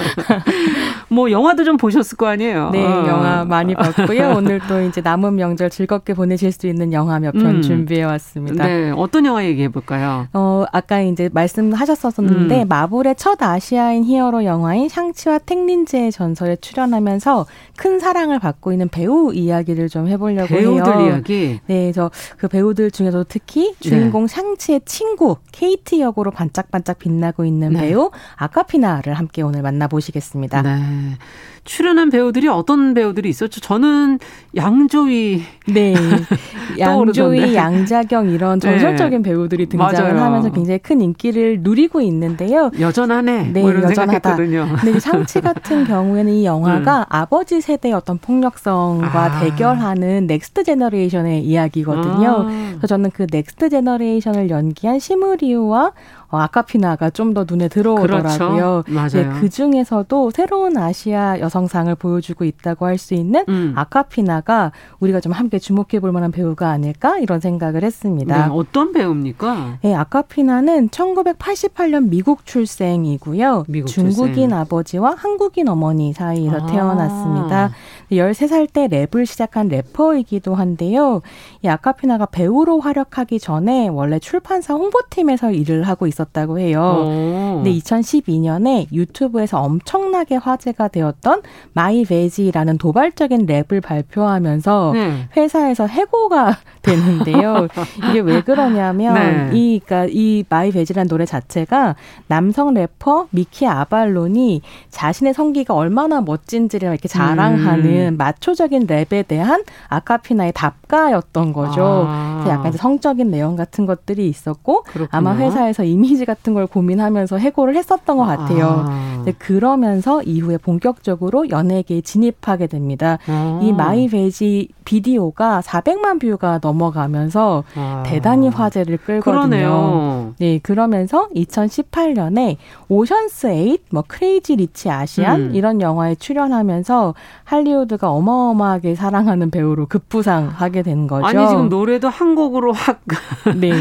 뭐 영화도 좀 보셨을 거 아니에요. 네, 어. 영화 많이 봤고요. 오늘 또 이제 남은 명절 즐겁게 보내실 수 있는 영화 몇편 음. 준비해 왔습니다. 네, 어떤 영화 얘기해 볼까요? 어, 아까 이제 말씀하셨었는데 음. 마블의 첫 아시아인 히어로 영화인 샹치와 탱린즈의 전설에 출연하면서 큰 사랑을 받고 있는 배우 이야기를 좀 해보려고 배우들 해요. 이야기. 네, 저 그 배우들 중에서도 특히 주인공 네. 샹치의 친구 케이티 역으로 반짝반짝 빛나고 있는 네. 배우 아카피나를 함께 오늘 만나보시겠습니다. 네. 출연한 배우들이 어떤 배우들이 있었죠? 저는 양조위. 네. 양조위, 양자경 이런 네. 전설적인 네. 배우들이 등장을 맞아요. 하면서 굉장히 큰 인기를 누리고 있는데요. 여전하네. 네, 뭐 여전하다. 네, 샹치 같은 경우에는 이 영화가 음. 아버지 세대의 어떤 폭력성과 아. 대결하는 next generation의 이야기거든요. 아. 그래서 저는 그 next generation을 연기한 시무 리우와 어, 아콰피나가 좀 더 눈에 들어오더라고요. 그렇죠. 맞아요. 네, 그 중에서도 새로운 아시아 여성상을 보여주고 있다고 할 수 있는 음. 아콰피나가 우리가 좀 함께 주목해 볼 만한 배우가 아닐까 이런 생각을 했습니다. 네, 어떤 배우입니까? 네, 아콰피나는 1988년 미국 출생이고요. 미국 중국인 출생. 아버지와 한국인 어머니 사이에서 아. 태어났습니다. 13살 때 랩을 시작한 래퍼이기도 한데요. 이 아콰피나가 배우로 활약하기 전에 원래 출판사 홍보팀에서 일을 하고 있었 있었다고 해요. 오. 근데 2012년에 유튜브에서 엄청나게 화제가 되었던 My Vag이라는 도발적인 랩을 발표하면서 네. 회사에서 해고가 되는데요. 이게 왜 그러냐면 네. 이 그러니까 이 My Vag라는 노래 자체가 남성 래퍼 미키 아발론이 자신의 성기가 얼마나 멋진지를 이렇게 자랑하는 음. 마초적인 랩에 대한 아콰피나의 답가였던 거죠. 아. 약간 성적인 내용 같은 것들이 있었고 그렇구나. 아마 회사에서 이미 이미지 같은 걸 고민하면서 해고를 했었던 것 같아요. 아. 그러면서 이후에 본격적으로 연예계에 진입하게 됩니다. 아. 이 My Vag 비디오가 400만 view가 넘어가면서 아. 대단히 화제를 끌거든요. 그러네요. 네, 그러면서 2018년에 오션스 8, 뭐 크레이지 리치 아시안 음. 이런 영화에 출연하면서 할리우드 가 어마어마하게 사랑하는 배우로 급부상하게 된 거죠. 아니 지금 노래도 한 곡으로 확 네.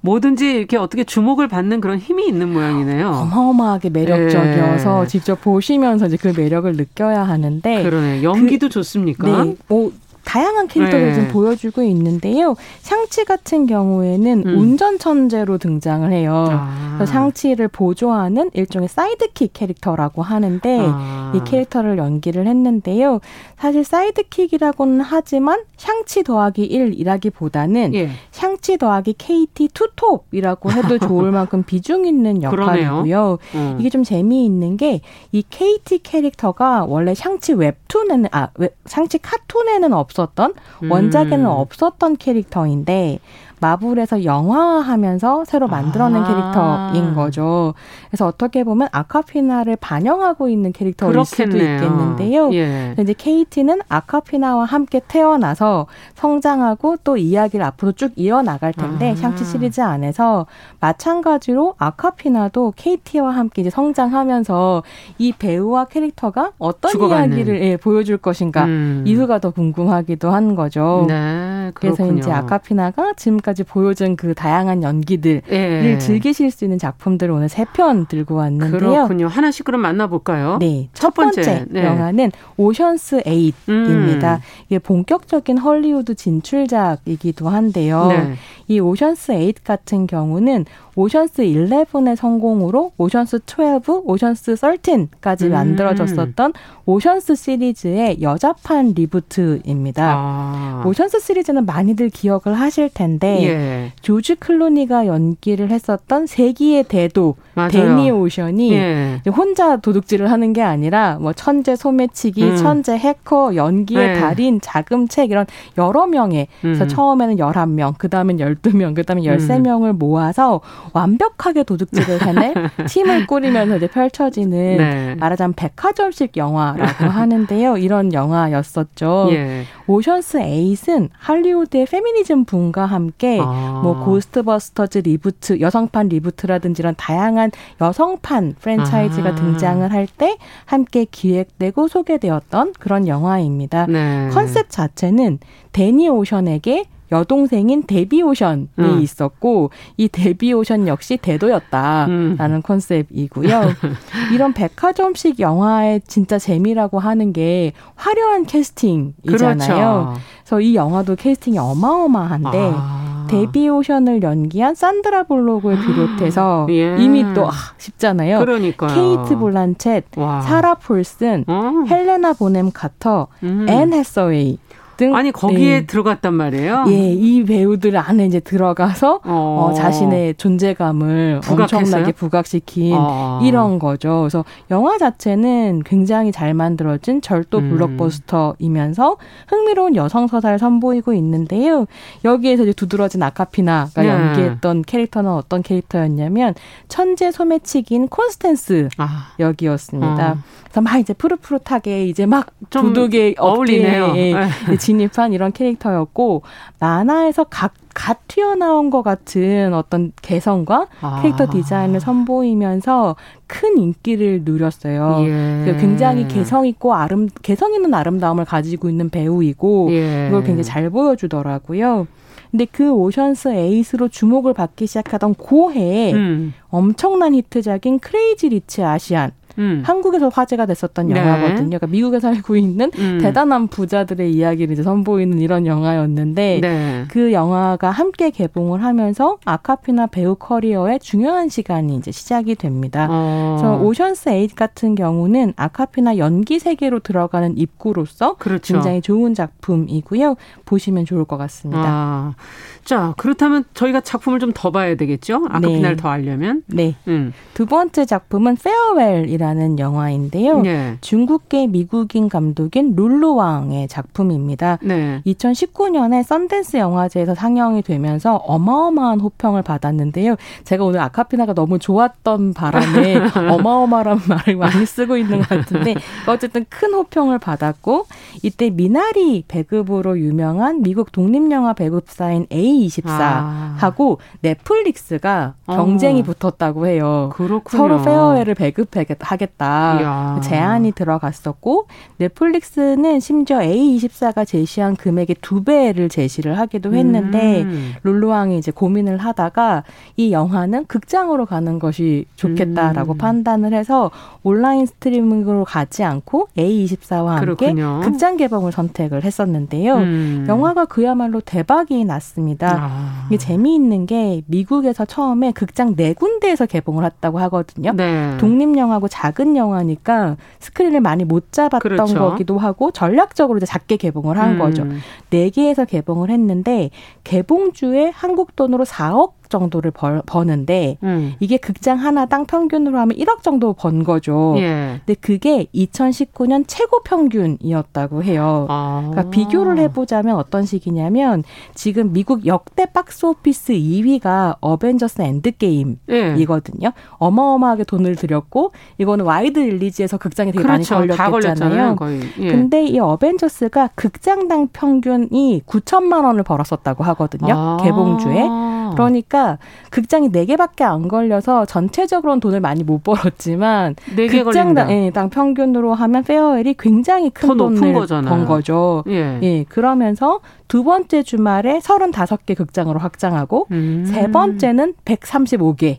뭐든지 이렇게 어떻게 주목을 받는 그런 힘이 있는 모양이네요. 어마어마하게 매력적이어서 네. 직접 보시면서 이제 그 매력을 느껴야 하는데 그러네. 연기도 그, 좋습니까? 네. 뭐 다양한 캐릭터를 네. 좀 보여주고 있는데요. 샹치 같은 경우에는 음. 운전 천재로 등장을 해요. 아. 샹치를 보조하는 일종의 sidekick 캐릭터라고 하는데 아. 이 캐릭터를 연기를 했는데요. 사실 sidekick이라고는 하지만 샹치 더하기 1이라기보다는 예. 샹치 더하기 케이티 투톱이라고 해도 좋을 만큼 비중 있는 역할이고요. 음. 이게 좀 재미있는 게 이 케이티 캐릭터가 원래 샹치 웹툰에는 아 웹, 샹치 카툰에는 없 없었던 음. 원작에는 없었던 캐릭터인데 마블에서 영화화하면서 새로 만들어낸 아. 캐릭터인 거죠. 그래서 어떻게 보면 아콰피나를 반영하고 있는 캐릭터일 그렇겠네요. 수도 있겠는데요. 예. 이제 케이티는 아콰피나와 함께 태어나서 성장하고 또 이야기를 앞으로 쭉 이어나갈 텐데 아. 샹치 시리즈 안에서 마찬가지로 아카피나도 케이티와 함께 이제 성장하면서 이 배우와 캐릭터가 어떤 죽어가는. 이야기를 예, 보여줄 것인가 음. 이유가 더 궁금하기도 한 거죠. 네, 그래서 이제 아카피나가 지금까지 보여준 그 다양한 연기들을 예. 즐기실 수 있는 작품들을 오늘 세 편 들고 왔는데요. 그렇군요. 하나씩 그럼 만나볼까요? 네, 첫, 첫 번째, 번째 네. 영화는 오션스 에잇입니다. 음. 이게 본격적인 헐리우드 진출작이기도 한데요. 네. 이 오션스 에잇 같은 경우는 오션스 11의 성공으로 오션스 12, 오션스 13까지 음. 만들어졌었던 오션스 시리즈의 여자판 reboot입니다. 아. 오션스 시리즈는 많이들 기억을 하실 텐데 예. 조지 클루니가 연기를 했었던 세기의 대도. 대니 오션이 예. 혼자 도둑질을 하는 게 아니라 뭐 천재 소매치기, 음. 천재 해커, 연기의 네. 달인, 자금책 이런 여러 명의 그래서 음. 처음에는 11명, 그다음엔 12명, 그다음에 13명을 음. 모아서 완벽하게 도둑질을 해낼 팀을 꾸리면서 이제 펼쳐지는 네. 말하자면 백화점식 영화라고 하는데요. 이런 영화였었죠. 예. 오션스 에잇은 할리우드의 페미니즘 붐과 함께 아. 뭐 고스트버스터즈 reboot, 여성판 reboot라든지 이런 다양한 여성판 프랜차이즈가 아. 등장을 할 때 함께 기획되고 소개되었던 그런 영화입니다. 네. 컨셉 자체는 대니 오션에게 여동생인 데비 오션이 음. 있었고 이 데비 오션 역시 대도였다라는 음. 컨셉이고요. 이런 백화점식 영화의 진짜 재미라고 하는 게 화려한 캐스팅이잖아요. 그렇죠. 그래서 이 영화도 캐스팅이 어마어마한데 아. 데비 오션을 연기한 산드라 블록을 비롯해서 예. 이미 또 아, 쉽잖아요. 그러니까요. 케이트 블란쳇, 와. 사라 폴슨, 어. 헬레나 본햄 카터, 음. 앤 해서웨이 등 아니 거기에 네. 들어갔단 말이에요. 예, 이 배우들 안에 이제 들어가서 어. 어 자신의 존재감을 부각했어요? 엄청나게 부각시킨 어. 이런 거죠. 그래서 영화 자체는 굉장히 잘 만들어진 절도 음. 블록버스터이면서 흥미로운 여성 서사를 선보이고 있는데요. 여기에서 이제 두드러진 아콰피나가 네. 연기했던 캐릭터는 어떤 캐릭터였냐면 천재 소매치기인 콘스텐스 아. 역이었습니다. 어. 그래서 막 이제 푸릇푸릇하게 이제 막 도둑에 어울리네요. 네. 진입한 이런 캐릭터였고 만화에서 각, 갓 튀어나온 것 같은 어떤 개성과 아. 캐릭터 디자인을 선보이면서 큰 인기를 누렸어요. 예. 굉장히 개성 있고 아름 개성 있는 아름다움을 가지고 있는 배우이고 예. 이걸 굉장히 잘 보여주더라고요. 근데 그 오션스 에잇으로 주목을 받기 시작하던 그해에 음. 엄청난 히트작인 크레이지 리치 아시안 음. 한국에서 화제가 됐었던 네. 영화거든요. 그러니까 미국에 살고 있는 음. 대단한 부자들의 이야기를 이제 선보이는 이런 영화였는데 네. 그 영화가 함께 개봉을 하면서 아콰피나 배우 커리어의 중요한 시간이 이제 시작이 됩니다. 어. 그래서 오션스 에잇 같은 경우는 아콰피나 연기 세계로 들어가는 입구로서 그렇죠. 굉장히 좋은 작품이고요. 보시면 좋을 것 같습니다. 아. 자, 그렇다면 저희가 작품을 좀 더 봐야 되겠죠? 아카피나를 네. 더 알려면. 네. 음. 두 번째 작품은 페어웰이 라는 영화인데요. 네. 중국계 미국인 감독인 룰루 왕의 작품입니다. 네. 2019년에 썬댄스 영화제에서 상영이 되면서 어마어마한 호평을 받았는데요. 제가 오늘 아카피나가 너무 좋았던 바람에 어마어마한 말을 많이 쓰고 있는 것 같은데 어쨌든 큰 호평을 받았고 이때 미나리 배급으로 유명한 미국 독립영화 배급사인 A A24하고 아. 넷플릭스가 경쟁이 어. 붙었다고 해요. 그렇군요. 서로 페어웨를 배급하겠다. 제안이 들어갔었고 넷플릭스는 심지어 A24가 제시한 금액의 두 배를 제시를 하기도 했는데 음. 룰루왕이 이제 고민을 하다가 이 영화는 극장으로 가는 것이 좋겠다라고 음. 판단을 해서 온라인 스트리밍으로 가지 않고 A24와 함께 그렇군요. 극장 개봉을 선택을 했었는데요. 음. 영화가 그야말로 대박이 났습니다. 아. 이게 재미있는 게 미국에서 처음에 극장 네 군데에서 개봉을 했다고 하거든요. 네. 독립 영화고 작은 영화니까 스크린을 많이 못 잡았던 그렇죠. 거기도 하고 전략적으로 이제 작게 개봉을 한 음. 거죠. 네 개에서 개봉을 했는데 개봉주에 한국 돈으로 4억 정도를 벌, 버는데 음. 이게 극장 하나당 평균으로 하면 1억 정도 번 거죠. 예. 근데 그게 2019년 최고 평균이었다고 해요. 아. 그러니까 비교를 해보자면 어떤 식이냐면 지금 미국 역대 박스 오피스 2위가 어벤져스 엔드게임이거든요. 예. 어마어마하게 돈을 들였고 이거는 wide release에서 극장에 되게 그렇죠. 많이 걸렸잖아요. 예. 근데 이 어벤져스가 극장당 평균이 9천만 원을 벌었었다고 하거든요. 아. 개봉주에. 그러니까 극장이 4개밖에 안 걸려서 전체적으로는 돈을 많이 못 벌었지만 4개 극장당 예, 당 평균으로 하면 페어웰이 굉장히 큰 돈을. 번 거죠. 예. 예. 그러면서 두 번째 주말에 35개 극장으로 확장하고 음. 세 번째는 135개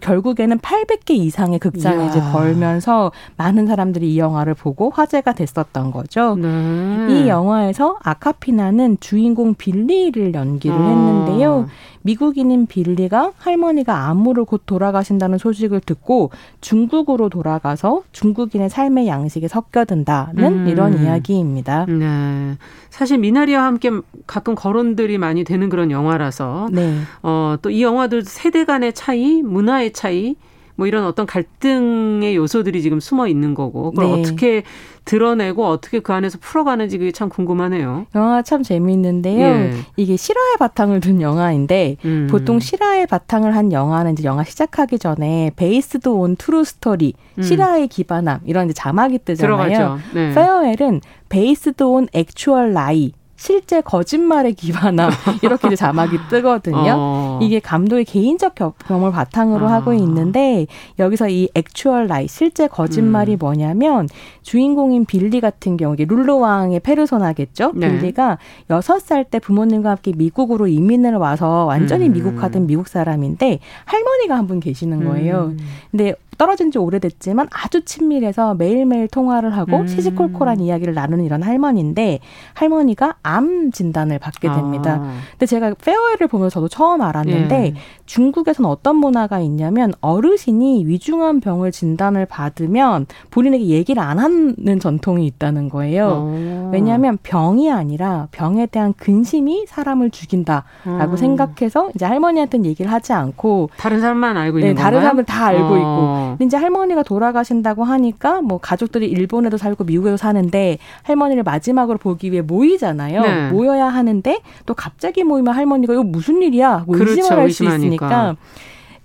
결국에는 800개 이상의 극장에 이야. 이제 걸면서 많은 사람들이 이 영화를 보고 화제가 됐었던 거죠. 네. 이 영화에서 아카피나는 주인공 빌리를 연기를 아. 했는데요. 미국인인 빌리가 할머니가 암으로 곧 돌아가신다는 소식을 듣고 중국으로 돌아가서 중국인의 삶의 양식에 섞여든다는 음. 이런 이야기입니다. 네. 사실 미나리와 함께 가끔 거론들이 많이 되는 그런 영화라서 네. 어, 또 이 영화들 세대 간의 차이, 문화의 차이 뭐 이런 어떤 갈등의 요소들이 지금 숨어 있는 거고 그걸 네. 어떻게 드러내고 어떻게 그 안에서 풀어가는지 그게 참 궁금하네요. 영화 참 재미있는데요. 예. 이게 실화에 바탕을 둔 영화인데 음. 보통 실화의 바탕을 한 영화는 이제 영화 시작하기 전에 based on true story, 음. 실화에 기반함 이런 이제 자막이 뜨잖아요. 들어가죠. 네. 페어웰은 based on actual lie 실제 거짓말에 기반함 이렇게 이제 자막이 뜨거든요. 어. 이게 감독의 개인적 경험을 바탕으로 아. 하고 있는데 여기서 이 actual lie 실제 거짓말이 음. 뭐냐면 주인공인 빌리 같은 경우 에 룰루 왕의 페르소나겠죠. 네. 빌리가 여섯 살 때 부모님과 함께 미국으로 이민을 와서 완전히 음. 미국화된 미국 사람인데 할머니가 한 분 계시는 거예요. 음. 근데 떨어진 지 오래됐지만 아주 친밀해서 매일매일 통화를 하고 음. 시시콜콜한 이야기를 나누는 이런 할머니인데 할머니가 암 진단을 받게 됩니다. 아. 근데 제가 페어웨이를 보면서 저도 처음 알았는데 예. 중국에서는 어떤 문화가 있냐면 어르신이 위중한 병을 진단을 받으면 본인에게 얘기를 안 하는 전통이 있다는 거예요. 어. 왜냐하면 병이 아니라 병에 대한 근심이 사람을 죽인다라고 어. 생각해서 이제 할머니한테는 얘기를 하지 않고 다른 사람만 알고 있는 네, 다른 사람을 다 알고 어. 있고 근데 이제 할머니가 돌아가신다고 하니까 뭐 가족들이 일본에도 살고 미국에도 사는데 할머니를 마지막으로 보기 위해 모이잖아요. 네. 모여야 하는데 또 갑자기 모이면 할머니가 이거 무슨 일이야? 뭐 그렇죠. 의심을 할수 있으니까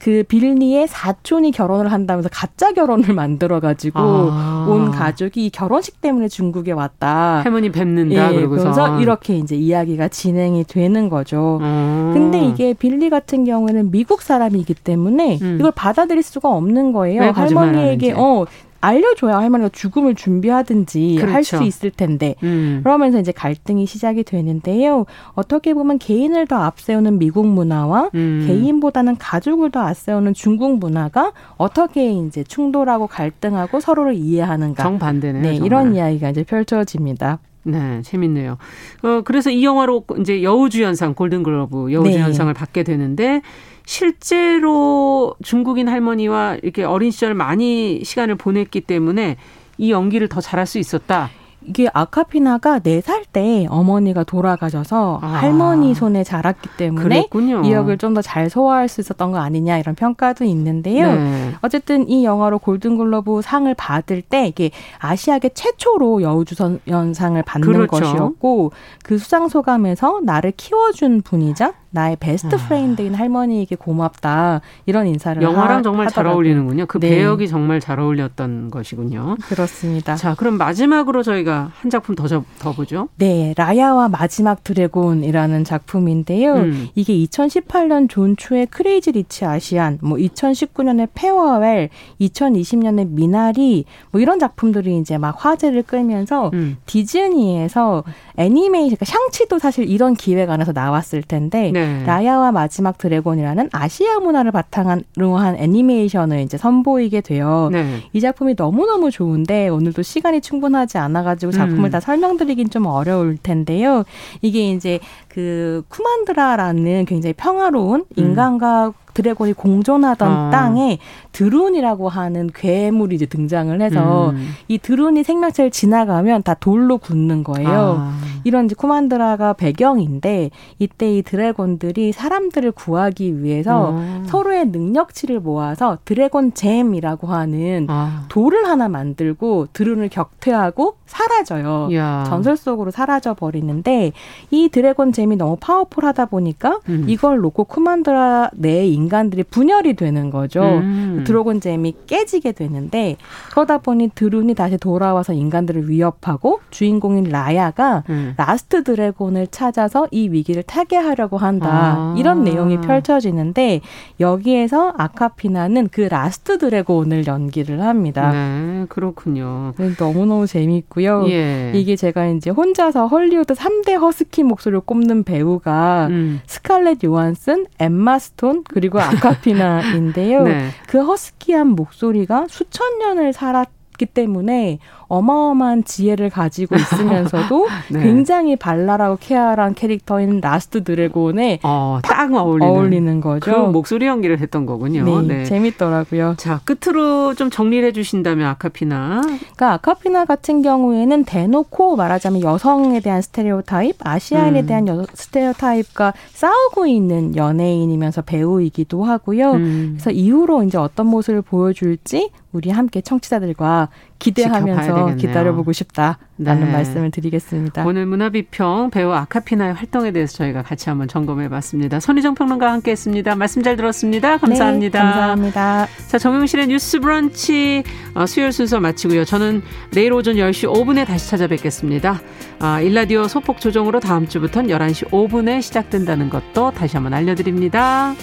그 빌리의 사촌이 결혼을 한다면서 가짜 결혼을 만들어가지고 아. 온 가족이 결혼식 때문에 중국에 왔다. 할머니 뵙는다. 예, 그러고서 이렇게 이제 이야기가 진행이 되는 거죠. 음. 근데 이게 빌리 같은 경우에는 미국 사람이기 때문에 음. 이걸 받아들일 수가 없는 거예요. 할머니에게 어 알려줘야 할머니가 죽음을 준비하든지 그렇죠. 할수 있을 텐데 음. 그러면서 이제 갈등이 시작이 되는데요. 어떻게 보면 개인을 더 앞세우는 미국 문화와 음. 개인보다는 가족을 더 앞세우는 중국 문화가 어떻게 이제 충돌하고 갈등하고 서로를 이해하는가 정반대네요. 네, 이런 이야기가 이제 펼쳐집니다. 네, 재밌네요. 어, 그래서 이 영화로 이제 여우주연상 골든글러브 여우주연상을 네. 받게 되는데 실제로 중국인 할머니와 이렇게 어린 시절 많이 시간을 보냈기 때문에 이 연기를 더 잘할 수 있었다. 이게 아콰피나가 네 살 때 어머니가 돌아가셔서 아. 할머니 손에 자랐기 때문에 그랬군요. 이 역을 좀 더 잘 소화할 수 있었던 거 아니냐 이런 평가도 있는데요. 네. 어쨌든 이 영화로 골든글러브 상을 받을 때 이게 아시아계 최초로 여우주연상을 받는 그렇죠. 것이었고 그 수상 소감에서 나를 키워준 분이자 나의 베스트 아. friend인 할머니에게 고맙다 이런 인사를 영화랑 하, 정말 하더라고요. 잘 어울리는군요. 그 네. 배역이 정말 잘 어울렸던 것이군요. 그렇습니다. 자, 그럼 마지막으로 저희가 한 작품 더, 더 보죠. 네, 라야와 마지막 드래곤이라는 작품인데요. 음. 이게 2018년 존 추의 크레이지 리치 아시안, 뭐 2019년에 페어웰, 2020년에 미나리 뭐 이런 작품들이 이제 막 화제를 끌면서 음. 디즈니에서 애니메이션, 그러니까 샹치도 사실 이런 기획 안에서 나왔을 텐데 네. 라야와 마지막 드래곤이라는 아시아 문화를 바탕으로 한 애니메이션을 이제 선보이게 돼요. 네. 이 작품이 너무너무 좋은데 오늘도 시간이 충분하지 않아가지고 작품을 음. 다 설명드리긴 좀 어려울 텐데요. 이게 이제 그 쿠만드라라는 굉장히 평화로운 음. 인간과 드래곤이 공존하던 아. 땅에 드룬이라고 하는 괴물이 이제 등장을 해서 음. 이 드룬이 생명체를 지나가면 다 돌로 굳는 거예요. 아. 이런 이제 쿠만드라가 배경인데 이때 이 드래곤들이 사람들을 구하기 위해서 어. 서로의 능력치를 모아서 Dragon Gem이라고 하는 아. 돌을 하나 만들고 드룬을 격퇴하고 사라져요. 야. 전설 속으로 사라져 버리는데 이 Dragon Gem이 너무 powerful하다 보니까 음. 이걸 놓고 쿠만드라 내 인간들이 분열이 되는 거죠. 음. Dragon Gem이 깨지게 되는데 그러다 보니 드룬이 다시 돌아와서 인간들을 위협하고 주인공인 라야가 음. Last Dragon을 찾아서 이 위기를 타개하려고 한다. 아. 이런 내용이 펼쳐지는데 여기에서 아콰피나는 그 Last Dragon을 연기를 합니다. 네, 그렇군요. 너무너무 재미있고요. 예. 이게 제가 이제 혼자서 헐리우드 3대 허스키 목소리를 꼽는 배우가 음. 스칼렛 요한슨, 엠마 스톤 그리고 아콰피나인데요. 네. 그 허스키한 목소리가 수천 년을 살았기 때문에 어마어마한 지혜를 가지고 있으면서도 네. 굉장히 발랄하고 쾌활한 캐릭터인 Last Dragon에 어, 딱 어울리는, 어울리는 거죠. 그 목소리 연기를 했던 거군요. 네, 네. 재밌더라고요. 자, 끝으로 좀 정리를 해 주신다면 아콰피나. 그러니까 아카피나 같은 경우에는 대놓고 말하자면 여성에 대한 스테레오타입, 아시아인에 음. 대한 여, 스테레오타입과 싸우고 있는 연예인이면서 배우이기도 하고요. 음. 그래서 이후로 이제 어떤 모습을 보여줄지 우리 함께 청취자들과 기대하면서 기다려보고 싶다라는 네. 말씀을 드리겠습니다. 오늘 문화비평 배우 아카피나의 활동에 대해서 저희가 같이 한번 점검해봤습니다. 손희정 평론가와 함께했습니다. 말씀 잘 들었습니다. 감사합니다. 네, 감사합니다. 자 정용실의 뉴스브런치 어, 수요일 순서 마치고요. 저는 내일 오전 10시 5분에 다시 찾아뵙겠습니다. 아, 일라디오 소폭 조정으로 다음 주부터는 11시 5분에 시작된다는 것도 다시 한번 알려드립니다.